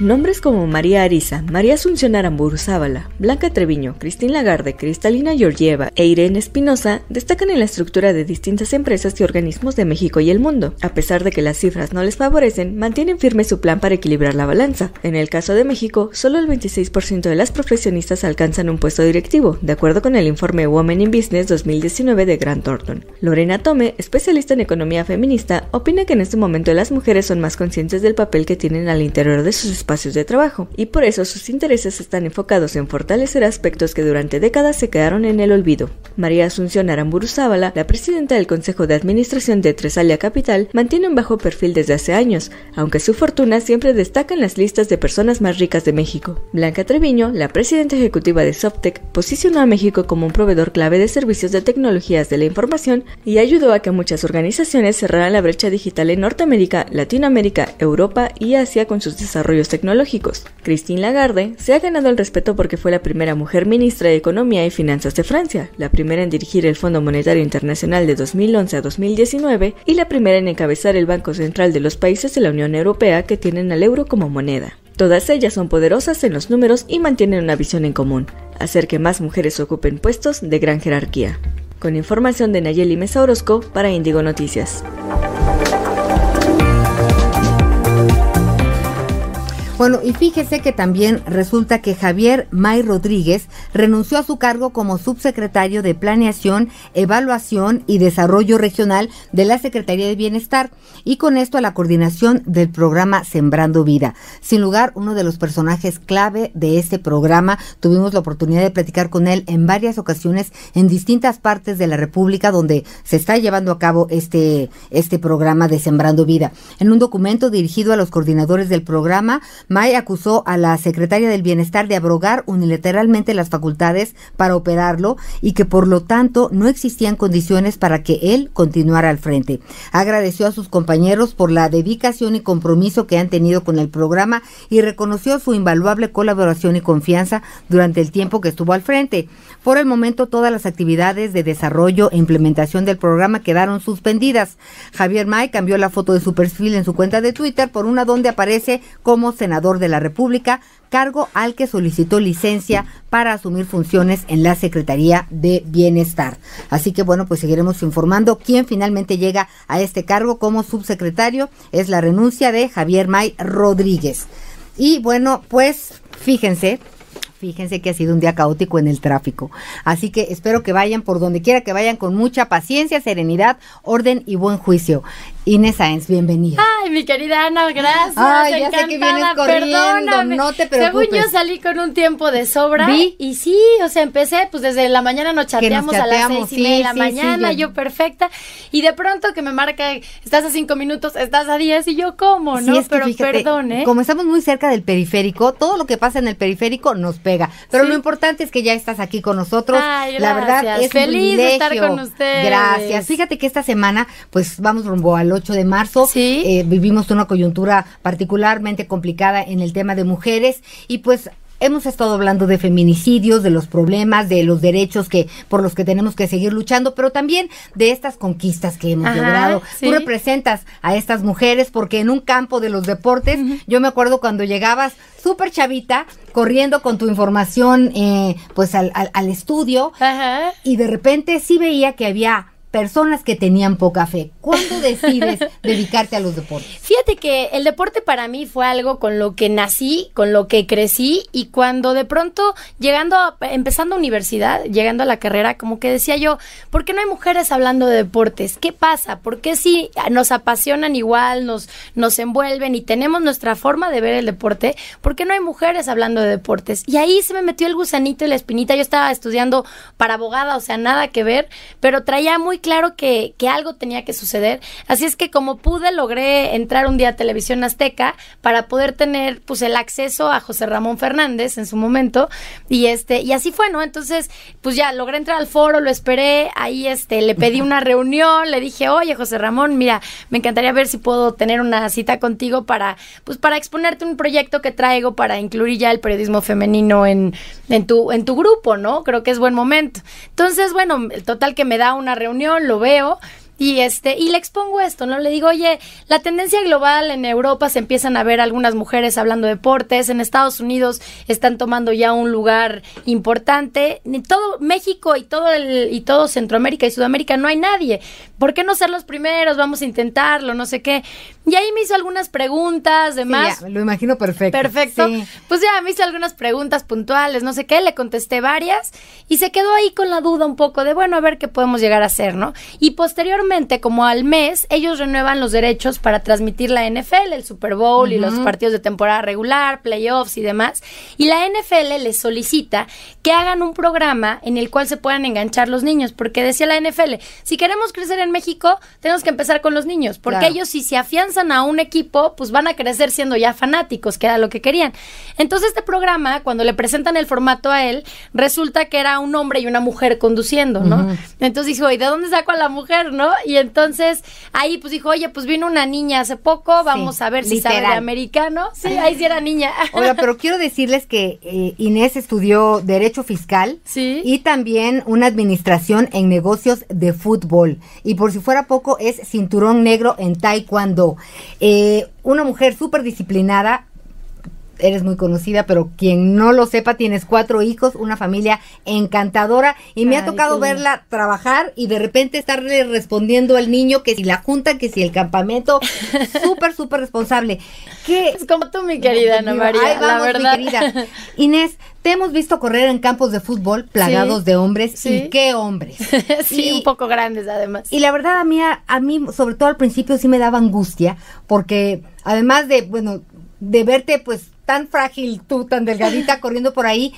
Nombres como María Arisa, María Asunción Aramburzábala, Blanca Treviño, Cristín Lagarde, Cristalina Georgieva e Irene Espinosa destacan en la estructura de distintas empresas y organismos de México y el mundo. A pesar de que las cifras no les favorecen, mantienen firme su plan para equilibrar la balanza. En el caso de México, solo el 26% de las profesionistas alcanzan un puesto directivo, de acuerdo con el informe Women in Business 2019 de Grant Thornton. Lorena Tome, especialista en economía feminista, opina que en este momento las mujeres son más conscientes del papel que tienen al interior de sus espacios de trabajo, y por eso sus intereses están enfocados en fortalecer aspectos que durante décadas se quedaron en el olvido. María Asunción Aramburu Zábala, la presidenta del Consejo de Administración de Tresalia Capital, mantiene un bajo perfil desde hace años, aunque su fortuna siempre destaca en las listas de personas más ricas de México. Blanca Treviño, la presidenta ejecutiva de Softec, posicionó a México como un proveedor clave de servicios de tecnologías de la información y ayudó a que muchas organizaciones cerraran la brecha digital en Norteamérica, Latinoamérica, Europa y Asia con sus desarrollos tecnológicos tecnológicos. Christine Lagarde se ha ganado el respeto porque fue la primera mujer ministra de Economía y Finanzas de Francia, la primera en dirigir el Fondo Monetario Internacional de 2011 a 2019 y la primera en encabezar el Banco Central de los países de la Unión Europea que tienen al euro como moneda. Todas ellas son poderosas en los números y mantienen una visión en común, hacer que más mujeres ocupen puestos de gran jerarquía. Con información de Nayeli Mesa Orozco para Indigo Noticias. Bueno, y fíjese que también resulta que Javier May Rodríguez renunció a su cargo como subsecretario de Planeación, Evaluación y Desarrollo Regional de la Secretaría de Bienestar y con esto a la coordinación del programa Sembrando Vida. Sin lugar, uno de los personajes clave de este programa, tuvimos la oportunidad de platicar con él en varias ocasiones en distintas partes de la República donde se está llevando a cabo este, este programa de Sembrando Vida. En un documento dirigido a los coordinadores del programa, May acusó a la secretaria del Bienestar de abrogar unilateralmente las facultades para operarlo y que por lo tanto no existían condiciones para que él continuara al frente. Agradeció a sus compañeros por la dedicación y compromiso que han tenido con el programa y reconoció su invaluable colaboración y confianza durante el tiempo que estuvo al frente. Por el momento todas las actividades de desarrollo e implementación del programa quedaron suspendidas. Javier May cambió la foto de su perfil en su cuenta de Twitter por una donde aparece como senador de la República, cargo al que solicitó licencia para asumir funciones en la Secretaría de Bienestar. Así que bueno, pues seguiremos informando quién finalmente llega a este cargo como subsecretario. Es la renuncia de Javier May Rodríguez. Y bueno, pues fíjense, Fíjense que ha sido un día caótico en el tráfico. Así que espero que vayan por donde quiera que vayan con mucha paciencia, serenidad, orden y buen juicio. Inés Sáenz, bienvenida. Ay, mi querida Ana, gracias. Ay, ya sé que vienes corriendo, Perdóname. no te preocupes. Según yo salí con un tiempo de sobra. ¿Vi? Y sí, o sea, empecé, pues desde la mañana nos chateamos, a las seis y media de la sí, mañana, yo- yo perfecta. Y de pronto que me marca, estás a cinco minutos, estás a diez, y yo, ¿cómo? Sí, ¿No? es que Pero fíjate, perdón, ¿eh? Como estamos muy cerca del periférico, todo lo que pasa en el periférico nos pega. Pero lo importante es que ya estás aquí con nosotros. Ay, La verdad es un Feliz de estar privilegio. con ustedes. Gracias. Fíjate que esta semana, pues vamos rumbo al 8 de marzo. Eh, vivimos una coyuntura particularmente complicada en el tema de mujeres y pues Hemos estado hablando de feminicidios, de los problemas, de los derechos que por los que tenemos que seguir luchando, pero también de estas conquistas que hemos Ajá, logrado. sí. Tú representas a estas mujeres porque en un campo de los deportes, yo me acuerdo cuando llegabas súper chavita, corriendo con tu información eh, pues al, al- al estudio y de repente sí veía que había personas que tenían poca fe. ¿Cuándo decides dedicarte a los deportes? Fíjate que el deporte para mí fue algo con lo que nací, con lo que crecí y cuando de pronto llegando, a, empezando a universidad, llegando a la carrera, como que decía yo, ¿por qué no hay mujeres hablando de deportes? ¿Qué pasa? ¿Por qué si nos apasionan igual, nos, nos envuelven y tenemos nuestra forma de ver el deporte? ¿Por qué no hay mujeres hablando de deportes? Y ahí se me metió el gusanito y la espinita. Yo estaba estudiando para abogada, o sea, nada que ver, pero traía muy claro que, que algo tenía que suceder. Así es que como pude, logré entrar un día a Televisión Azteca para poder tener pues el acceso a José Ramón Fernández en su momento. Y este, y así fue, ¿no? Entonces, pues ya logré entrar al foro, lo esperé, ahí este, le pedí una reunión, le dije, oye José Ramón, mira, me encantaría ver si puedo tener una cita contigo para, pues para exponerte un proyecto que traigo para incluir ya el periodismo femenino en, en tu, en tu grupo, ¿no? Creo que es buen momento. Entonces, bueno, el total que me da una reunión, lo veo. Y este, y le expongo esto, ¿no? Le digo, oye, la tendencia global en Europa se empiezan a ver algunas mujeres hablando de deportes, en Estados Unidos están tomando ya un lugar importante, en todo México y todo el, y todo Centroamérica y Sudamérica no hay nadie. ¿Por qué no ser los primeros? Vamos a intentarlo, no sé qué. Y ahí me hizo algunas preguntas, demás. Sí, ya, lo imagino perfecto. Perfecto. Sí. Pues ya me hizo algunas preguntas puntuales, no sé qué, le contesté varias y se quedó ahí con la duda un poco de, bueno, a ver qué podemos llegar a hacer, ¿no? Y posteriormente, como al mes, ellos renuevan los derechos para transmitir la NFL, el Super Bowl y los partidos de temporada regular, playoffs y demás. Y la NFL les solicita que hagan un programa en el cual se puedan enganchar los niños, porque decía la NFL, si queremos crecer en México, tenemos que empezar con los niños, porque Claro. ellos si se afianzan a un equipo, pues van a crecer siendo ya fanáticos, que era lo que querían. Entonces este programa, cuando le presentan el formato a él, resulta que era un hombre y una mujer conduciendo, ¿no? Entonces dijo, ¿y de dónde saco a la mujer, no? Y entonces ahí pues dijo, oye, pues vino una niña hace poco, vamos a ver si sabe de literal. americano. Sí, ahí sí era niña. Oiga, pero quiero decirles que eh, Inés estudió Derecho Fiscal y también una administración en negocios de fútbol. Y por si fuera poco, es cinturón negro en Taekwondo. Eh, una mujer súper disciplinada. Eres muy conocida, pero quien no lo sepa, tienes cuatro hijos, una familia encantadora. Y me ha tocado verla trabajar y de repente estarle respondiendo al niño que si la junta, que si el campamento. Súper, súper responsable. ¿Qué? Es como tú, mi querida Ana María, Ay, la mi verdad. querida. Inés, te hemos visto correr en campos de fútbol plagados Sí. de hombres. Sí. ¿Y qué hombres? sí, Y- un poco grandes además. Y la verdad a mí, a, a mí, sobre todo al principio, sí me daba angustia, porque además de, bueno, de verte pues tan frágil tú, tan delgadita, corriendo por ahí,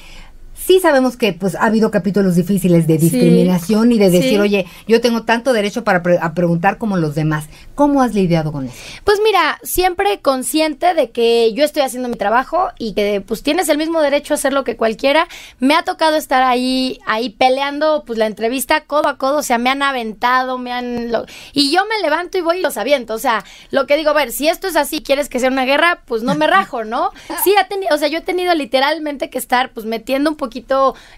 sí sabemos que pues ha habido capítulos difíciles de Sí. discriminación y de decir, Sí. oye, yo tengo tanto derecho para pre- a preguntar como los demás. ¿Cómo has lidiado con eso? Pues mira, siempre consciente de que yo estoy haciendo mi trabajo y que pues tienes el mismo derecho a hacerlo que cualquiera. Me ha tocado estar ahí, ahí peleando pues la entrevista codo a codo, o sea, me han aventado, me han... lo- y yo me levanto y voy y los aviento, o sea, lo que digo, a ver, si esto es así, quieres que sea una guerra, pues no me rajo, ¿no? Sí, ha tenido, o sea, yo he tenido literalmente que estar pues metiendo un poquito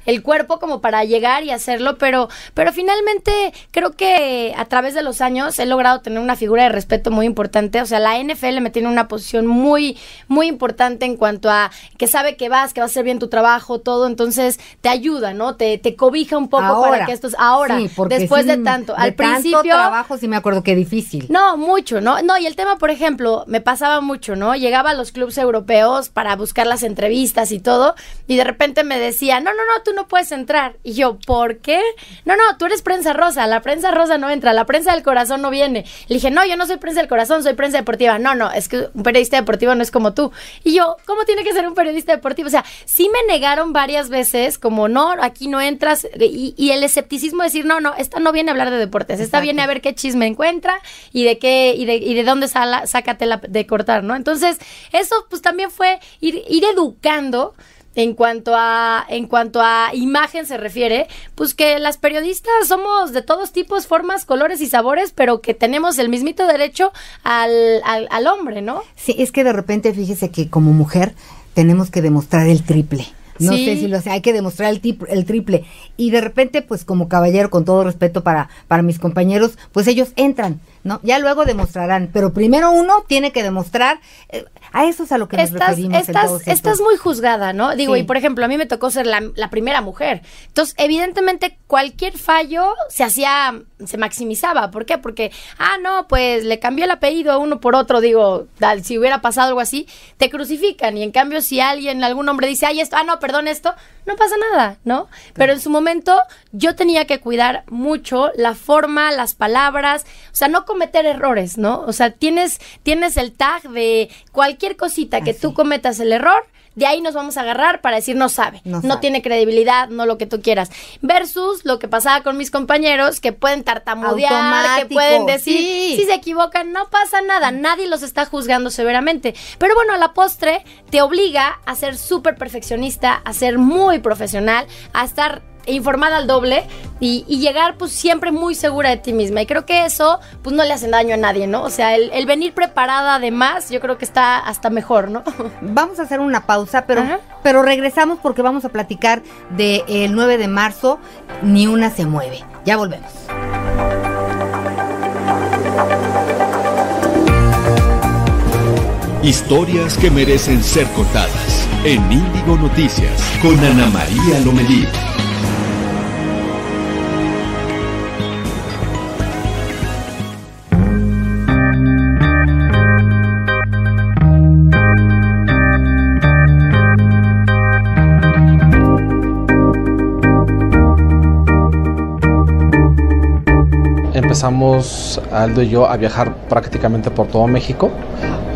el cuerpo como para llegar y hacerlo, pero, pero finalmente creo que a través de los años he logrado tener una figura de respeto muy importante. O sea, la NFL me tiene una posición muy, muy importante en cuanto a que sabe que vas, que vas a hacer bien tu trabajo, todo. Entonces te ayuda, ¿no? Te, te cobija un poco para que esto es ahora, Sí, después de tanto. de Al tanto principio trabajo sí me acuerdo que difícil. no, mucho, ¿no? No, y el tema, por ejemplo, me pasaba mucho, ¿no? Llegaba a los clubes europeos para buscar las entrevistas y todo, y de repente me decía, no, no, no, tú no puedes entrar. Y yo, ¿por qué? No, no, tú eres prensa rosa, la prensa rosa no entra, la prensa del corazón no viene. Le dije, no, yo no soy prensa del corazón, soy prensa deportiva. No, no, es que un periodista deportivo no es como tú. Y yo, ¿cómo tiene que ser un periodista deportivo? O sea, sí me negaron varias veces, como, no, aquí no entras, y, y el escepticismo de decir, no, no, esta no viene a hablar de deportes, esta viene a ver qué chisme encuentra y de qué, y de, y de dónde sala, sácatela de cortar, ¿no? Entonces, eso pues también fue ir, ir educando en cuanto a en cuanto a imagen se refiere, pues que las periodistas somos de todos tipos, formas, colores y sabores, pero que tenemos el mismito derecho al, al, al hombre, ¿no? Sí, es que de repente fíjese que como mujer tenemos que demostrar el triple. No Sí. sé si lo sé, hay que demostrar el, tip- el triple. Y de repente, pues como caballero, con todo respeto para, para mis compañeros, pues ellos entran. ¿No? Ya luego demostrarán, pero primero uno tiene que demostrar, eh, a eso es a lo que nos estás, referimos. estás, en todos estás estos- muy juzgada, ¿no? Digo, Sí. y por ejemplo, a mí me tocó ser la, la primera mujer. Entonces, evidentemente, cualquier fallo se hacía, se maximizaba. ¿Por qué? Porque, ah, no, pues le cambió el apellido a uno por otro. Digo, tal, si hubiera pasado algo así, te crucifican. Y en cambio, si alguien, algún hombre dice, ay, esto, ah, no, perdón, esto, no pasa nada, ¿no? Pero en su momento, yo tenía que cuidar mucho la forma, las palabras, o sea, no cometer errores, ¿no? O sea, tienes, tienes el tag de cualquier cosita que tú cometas el error, de ahí nos vamos a agarrar para decir no sabe, no, sabe. tiene credibilidad, no lo que tú quieras. Versus lo que pasaba con mis compañeros que pueden tartamudear, que pueden decir, sí. si se equivocan, no pasa nada, nadie los está juzgando severamente. Pero bueno, a la postre te obliga a ser súper perfeccionista, a ser muy profesional, a estar informada al doble y, y llegar pues siempre muy segura de ti misma. Y creo que eso pues no le hace daño a nadie, ¿no? O sea, el, el venir preparada además yo creo que está hasta mejor, ¿no? Vamos a hacer una pausa, pero, pero regresamos porque vamos a platicar del 9 de marzo, Ni una se mueve. Ya volvemos. Historias que merecen ser contadas en Índigo Noticias con Ana María Lomelí. Empezamos Aldo y yo a viajar prácticamente por todo México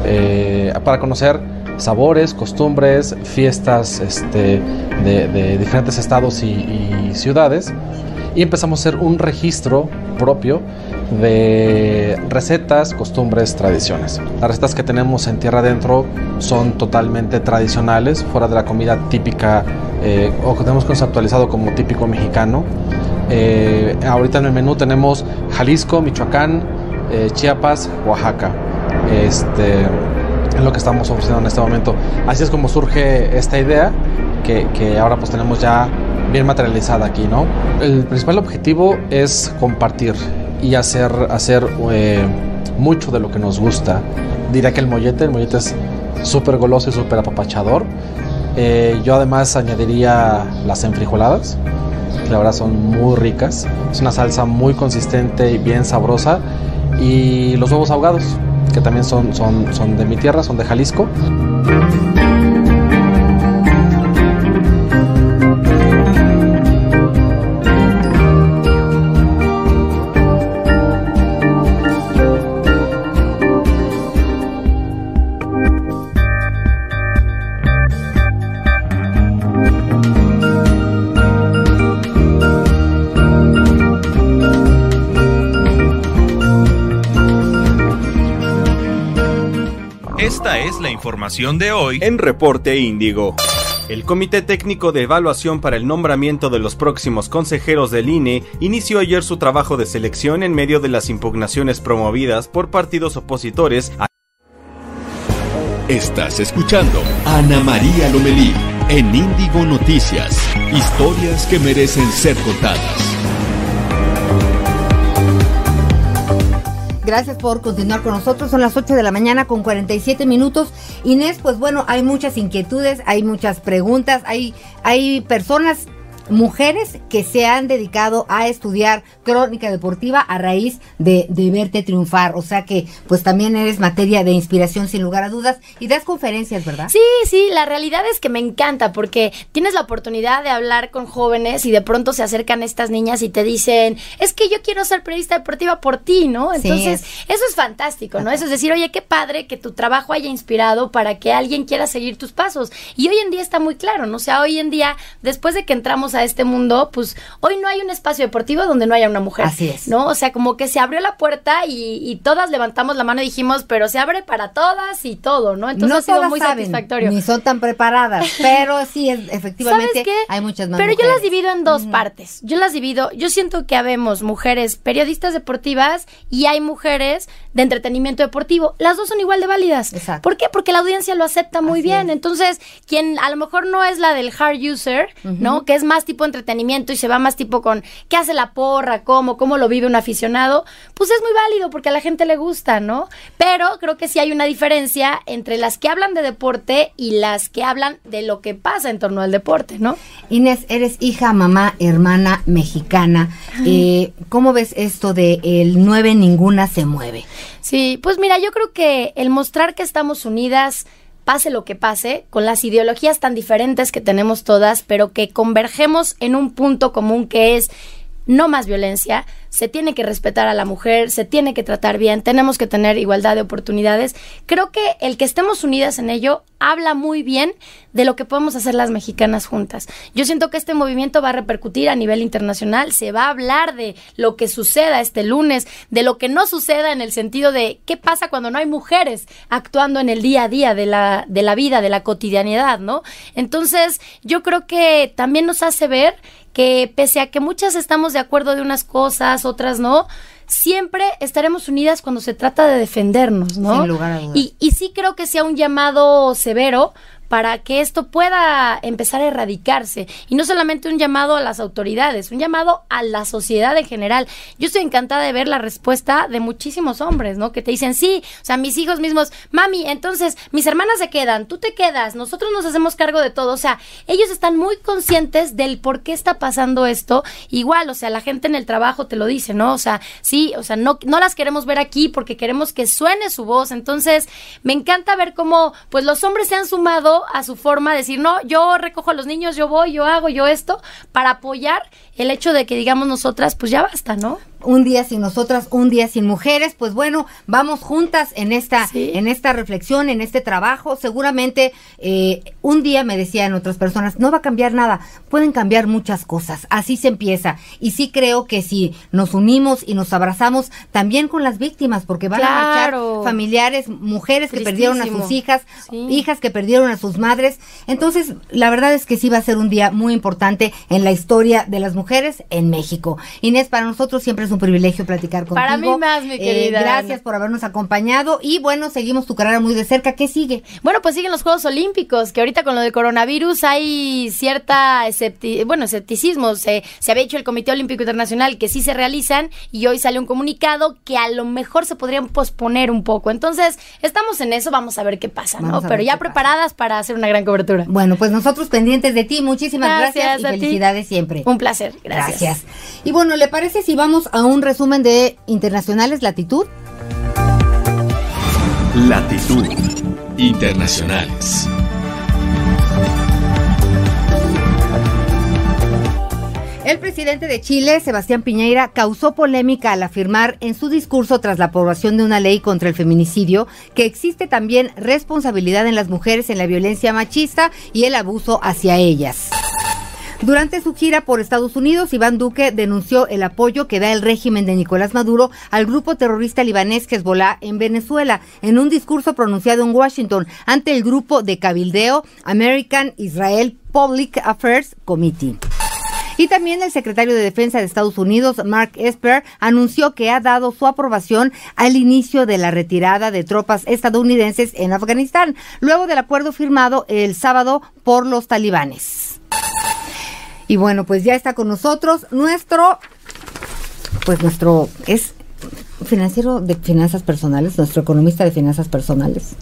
eh, para conocer sabores, costumbres, fiestas este, de, de diferentes estados y, y ciudades y empezamos a hacer un registro propio de recetas, costumbres, tradiciones. Las recetas que tenemos en Tierra Adentro son totalmente tradicionales, fuera de la comida típica eh, o que tenemos conceptualizado como típico mexicano. Eh, ahorita en el menú tenemos Jalisco, Michoacán, eh, Chiapas, Oaxaca. Este, es lo que estamos ofreciendo en este momento. Así es como surge esta idea que, ahora pues tenemos ya bien materializada aquí, ¿no? El principal objetivo es compartir y hacer, hacer eh, mucho de lo que nos gusta. Diría que el mollete, el mollete es súper goloso y súper apapachador. Eh, yo además añadiría las enfrijoladas, que la verdad son muy ricas. Es una salsa muy consistente y bien sabrosa. Y los huevos ahogados, que también son, son, son de mi tierra, son de Jalisco. Esta es la información de hoy en Reporte Índigo. El Comité Técnico de Evaluación para el nombramiento de los próximos consejeros del INE inició ayer su trabajo de selección en medio de las impugnaciones promovidas por partidos opositores a Estás escuchando a Ana María Lomelí en Índigo Noticias. Historias que merecen ser contadas. Gracias por continuar con nosotros. Son las 8 de la mañana con 47 minutos. Inés, pues bueno, hay muchas inquietudes, hay muchas preguntas, hay, hay personas, mujeres que se han dedicado a estudiar crónica deportiva a raíz de, de verte triunfar. O sea que pues también eres materia de inspiración sin lugar a dudas. Y das conferencias, ¿verdad? Sí, sí, la realidad es que me encanta porque tienes la oportunidad de hablar con jóvenes y de pronto se acercan estas niñas y te dicen, es que yo quiero ser periodista deportiva por ti, ¿no? Sí, Entonces, eso es fantástico, ¿no? Eso es decir, oye, qué padre que tu trabajo haya inspirado para que alguien quiera seguir tus pasos. Y hoy en día está muy claro, ¿no? O sea, hoy en día, después de que entramos a este mundo, pues hoy no hay un espacio deportivo donde no haya una mujer. Así es. ¿No? O sea, como que se abrió la puerta y, y todas levantamos la mano y dijimos, pero se abre para todas y todo, ¿no? Entonces no ha sido muy saben, satisfactorio. Ni son tan preparadas, pero sí, es- efectivamente ¿Sabes qué? hay muchas más Pero yo las divido en dos partes. Yo las divido, yo siento que habemos mujeres periodistas deportivas y hay mujeres de entretenimiento deportivo. Las dos son igual de válidas. ¿Por qué? Porque la audiencia lo acepta muy bien. Entonces, quien a lo mejor no es la del hard user, ¿no? Que es más tipo entretenimiento y se va más tipo con qué hace la porra, cómo, cómo lo vive un aficionado, pues es muy válido porque a la gente le gusta, ¿no? Pero creo que sí hay una diferencia entre las que hablan de deporte y las que hablan de lo que pasa en torno al deporte, ¿no? Inés, eres hija, mamá, hermana mexicana. Eh, ¿Cómo ves esto de el 9 ninguna se mueve? Sí, pues mira, yo creo que el mostrar que estamos unidas pase lo que pase, con las ideologías tan diferentes que tenemos todas, pero que convergemos en un punto común que es no más violencia, se tiene que respetar a la mujer, se tiene que tratar bien, tenemos que tener igualdad de oportunidades. Creo que el que estemos unidas en ello habla muy bien de lo que podemos hacer las mexicanas juntas. Yo siento que este movimiento va a repercutir a nivel internacional, se va a hablar de lo que suceda este lunes, de lo que no suceda en el sentido de qué pasa cuando no hay mujeres actuando en el día a día de la, de la vida, de la cotidianidad, ¿no? Entonces, yo creo que también nos hace ver que pese a que muchas estamos de acuerdo de unas cosas, otras no, siempre estaremos unidas cuando se trata de defendernos, ¿no? Sin lugar a dudas. Y, y sí creo que sea un llamado severo para que esto pueda empezar a erradicarse. Y no solamente un llamado a las autoridades, un llamado a la sociedad en general. Yo estoy encantada de ver la respuesta de muchísimos hombres, ¿no? Que te dicen, sí, o sea, mis hijos mismos, mami, entonces mis hermanas se quedan, tú te quedas, nosotros nos hacemos cargo de todo. O sea, ellos están muy conscientes del por qué está pasando esto. Igual, o sea, la gente en el trabajo te lo dice, ¿no? O sea, sí, o sea, no, no las queremos ver aquí porque queremos que suene su voz. Entonces, me encanta ver cómo, pues, los hombres se han sumado a su forma de decir, no, yo recojo a los niños, yo voy, yo hago, yo esto, para apoyar el hecho de que digamos nosotras, pues ya basta, ¿no? Un día sin nosotras, un día sin mujeres, pues bueno, vamos juntas en esta, en esta reflexión, en este trabajo. Seguramente eh, un día me decían otras personas, no va a cambiar nada, pueden cambiar muchas cosas. Así se empieza. Y sí creo que si nos unimos y nos abrazamos también con las víctimas, porque van a marchar familiares, mujeres que perdieron a sus hijas, hijas que perdieron a sus madres. Entonces, la verdad es que sí va a ser un día muy importante en la historia de las mujeres en México. Inés, para nosotros siempre es un privilegio platicar contigo. Para mí más, mi Eh, querida gracias por habernos acompañado y bueno, seguimos tu carrera muy de cerca. ¿Qué sigue? Bueno, pues siguen los Juegos Olímpicos, que ahorita con lo del coronavirus hay cierta escepti- bueno, escepticismo. Se, se había hecho el Comité Olímpico Internacional que sí se realizan y hoy sale un comunicado que a lo mejor se podrían posponer un poco. Entonces, estamos en eso, vamos a ver qué pasa, ¿no? Vamos Pero ya preparadas para hacer una gran cobertura. Bueno, pues nosotros pendientes de ti. Muchísimas gracias, Gracias y ti. felicidades siempre. Un placer, gracias. Y bueno, ¿le parece si vamos a un resumen de internacionales latitud? Latitud. Internacionales. El presidente de Chile, Sebastián Piñeira, causó polémica al afirmar en su discurso tras la aprobación de una ley contra el feminicidio que existe también responsabilidad en las mujeres en la violencia machista y el abuso hacia ellas. Durante su gira por Estados Unidos, Iván Duque denunció el apoyo que da el régimen de Nicolás Maduro al grupo terrorista libanés Hezbollah en Venezuela, en un discurso pronunciado en Washington ante el grupo de cabildeo American Israel Public Affairs Committee. Y también el secretario de Defensa de Estados Unidos, Mark Esper, anunció que ha dado su aprobación al inicio de la retirada de tropas estadounidenses en Afganistán, luego del acuerdo firmado el sábado por los talibanes. Y bueno, pues ya está con nosotros nuestro, pues nuestro, es financiero de finanzas personales, nuestro economista de finanzas personales.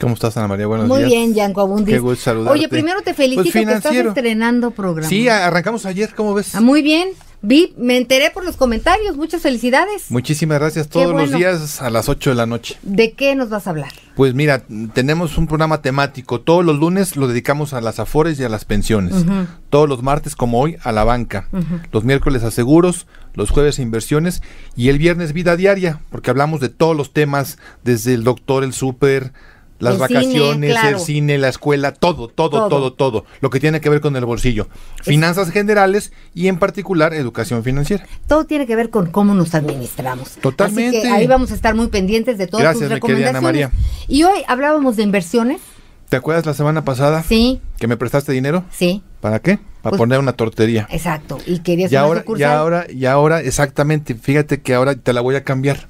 ¿Cómo estás, Ana María? Buenos Muy días. bien, Yanko Abundis. Qué gusto saludarte. Oye, primero te felicito Pues que estás estrenando programa. Sí, arrancamos ayer, ¿cómo ves? Ah, muy bien. Vi, me enteré por los comentarios. Muchas felicidades. Muchísimas gracias todos los días a las 8 de la noche. ¿De qué nos vas a hablar? Pues mira, tenemos un programa temático. Todos los lunes lo dedicamos a las afores y a las pensiones. Todos los martes, como hoy, a la banca. Los miércoles a seguros, los jueves a inversiones y el viernes vida diaria, porque hablamos de todos los temas, desde el doctor, el súper, las El vacaciones, cine, claro. el cine, la escuela, todo, todo, Todo. todo, todo, lo que tiene que ver con el bolsillo. Finanzas generales y en particular educación financiera. Todo tiene que ver con cómo nos administramos. Totalmente. Así que ahí vamos a estar muy pendientes de todas Gracias, tus mi recomendaciones. Ana Y hoy hablábamos de inversiones. ¿Te acuerdas la semana pasada? Sí. ¿Que me prestaste dinero? Sí. ¿Para qué? Para Pues- poner una tortería. Exacto. Y querías Y una ahora, y sucursal. ahora, y ahora, exactamente, fíjate que ahora te la voy a cambiar,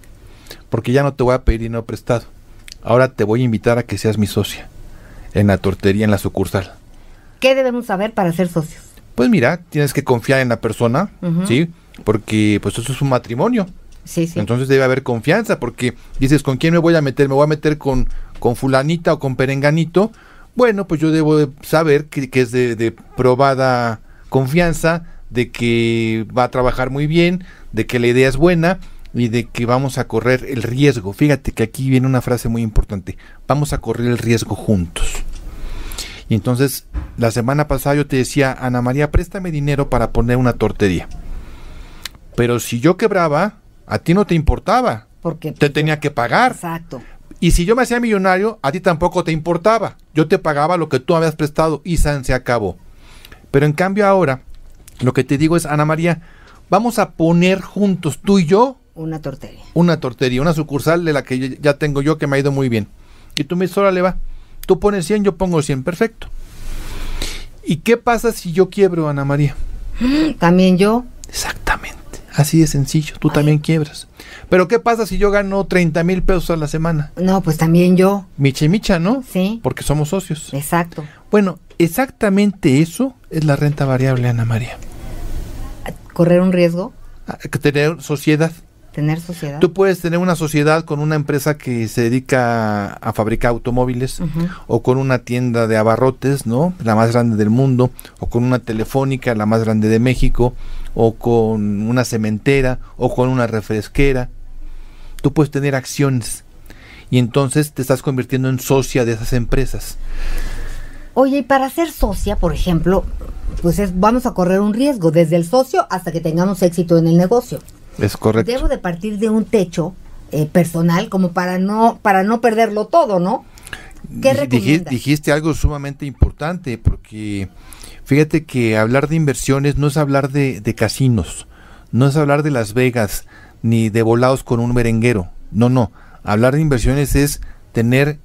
porque ya no te voy a pedir dinero prestado. Ahora te voy a invitar a que seas mi socia en la tortería, en la sucursal. ¿Qué debemos saber para ser socios? Pues mira, tienes que confiar en la persona. ¿sí? Porque pues eso es un matrimonio. Sí, sí. Entonces debe haber confianza, porque dices, ¿con quién me voy a meter? ¿Me voy a meter con, con fulanita o con perenganito? Bueno, pues yo debo de saber que, que es de, de probada confianza, de que va a trabajar muy bien, de que la idea es buena y de que vamos a correr el riesgo. Fíjate que aquí viene una frase muy importante. Vamos a correr el riesgo juntos. Y entonces, la semana pasada yo te decía, Ana María, préstame dinero para poner una tortería. Pero si yo quebraba, a ti no te importaba. Porque te tenía que pagar. Exacto. Y si yo me hacía millonario, a ti tampoco te importaba. Yo te pagaba lo que tú habías prestado y se acabó. Pero en cambio ahora, lo que te digo es, Ana María, vamos a poner juntos tú y yo Una tortería. una tortería, una sucursal de la que ya- tengo yo que me ha ido muy bien. Y tú me dices, órale va, tú pones 100, yo pongo 100, perfecto. ¿Y qué pasa si yo quiebro, Ana María? También yo. Exactamente. Así de sencillo, tú también quiebras. Pero ¿qué pasa si yo gano 30 mil pesos a la semana? No, pues también yo. Micha y micha, ¿no? Sí. Porque somos socios. Exacto. Bueno, exactamente eso es la renta variable, Ana María. Correr un riesgo, Ah, Tener sociedad. Tener sociedad. Tú puedes tener una sociedad con una empresa que se dedica a fabricar automóviles o con una tienda de abarrotes, ¿no? La más grande del mundo, o con una telefónica, la más grande de México, o con una cementera, o con una refresquera. Tú puedes tener acciones y entonces te estás convirtiendo en socia de esas empresas. Oye, y para ser socia, por ejemplo, pues es, vamos a correr un riesgo desde el socio hasta que tengamos éxito en el negocio. Es correcto. Debo de partir de un techo eh, personal como para no para no perderlo todo, ¿no? ¿Qué recomiendas? dijiste algo sumamente importante porque fíjate que hablar de inversiones no es hablar de, de casinos, no es hablar de Las Vegas ni de volados con un merenguero. No, no. Hablar de inversiones es tener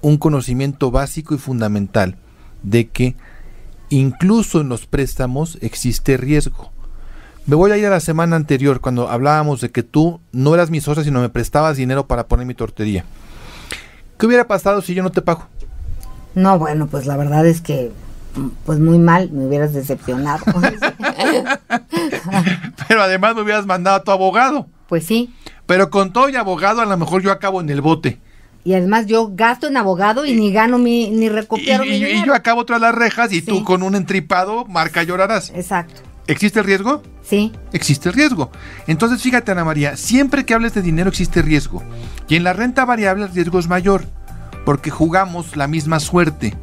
un conocimiento básico y fundamental de que incluso en los préstamos existe riesgo. Me voy a ir a la semana anterior cuando hablábamos de que tú no eras mi socia sino me prestabas dinero para poner mi tortería. ¿Qué hubiera pasado si yo no te pago? No, bueno, pues la verdad es que pues muy mal, me hubieras decepcionado. Pero además me hubieras mandado a tu abogado. pues sí. Pero con todo y abogado a lo mejor yo acabo en el bote. Y además yo gasto en abogado y ni gano mi ni Y, recupero mi y- y dinero. yo acabo tras las rejas y tú con un entripado marca llorarás. Exacto. ¿Existe el riesgo? Sí. Existe el riesgo. Entonces fíjate Ana María, siempre que hables de dinero existe riesgo. Y en la renta variable el riesgo es mayor. Porque jugamos la misma suerte.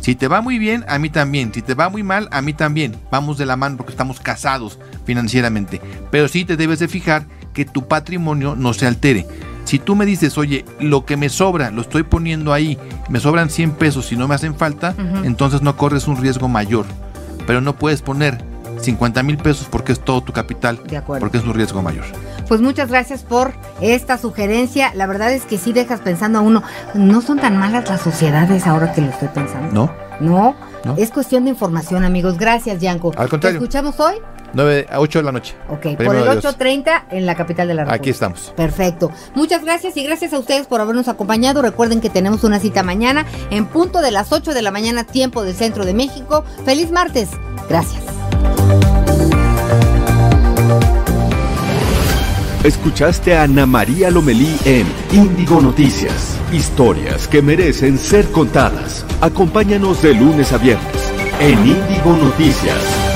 Si te va muy bien, a mí también. Si te va muy mal, a mí también. Vamos de la mano porque estamos casados financieramente. Pero sí te debes de fijar que tu patrimonio no se altere. Si tú me dices, oye, lo que me sobra lo estoy poniendo ahí, me sobran 100 pesos y no me hacen falta, entonces no corres un riesgo mayor. Pero no puedes poner 50 mil pesos porque es todo tu capital, De acuerdo. porque es un riesgo mayor. Pues muchas gracias por esta sugerencia. La verdad es que sí dejas pensando a uno, no son tan malas las sociedades ahora que lo estoy pensando. ¿No? No, ¿No? es cuestión de información, amigos. Gracias, Yanko. Al contrario. ¿Te escuchamos hoy? 9 a 8 de la noche. Ok, por el Dios. 8.30 en la capital de la República. Aquí estamos. Perfecto. Muchas gracias y gracias a ustedes por habernos acompañado. Recuerden que tenemos una cita mañana en punto de las 8 de la mañana, tiempo del centro de México. Feliz martes. Gracias. Escuchaste a Ana María Lomelí en Índigo Noticias. Historias que merecen ser contadas. Acompáñanos de lunes a viernes en Índigo Noticias.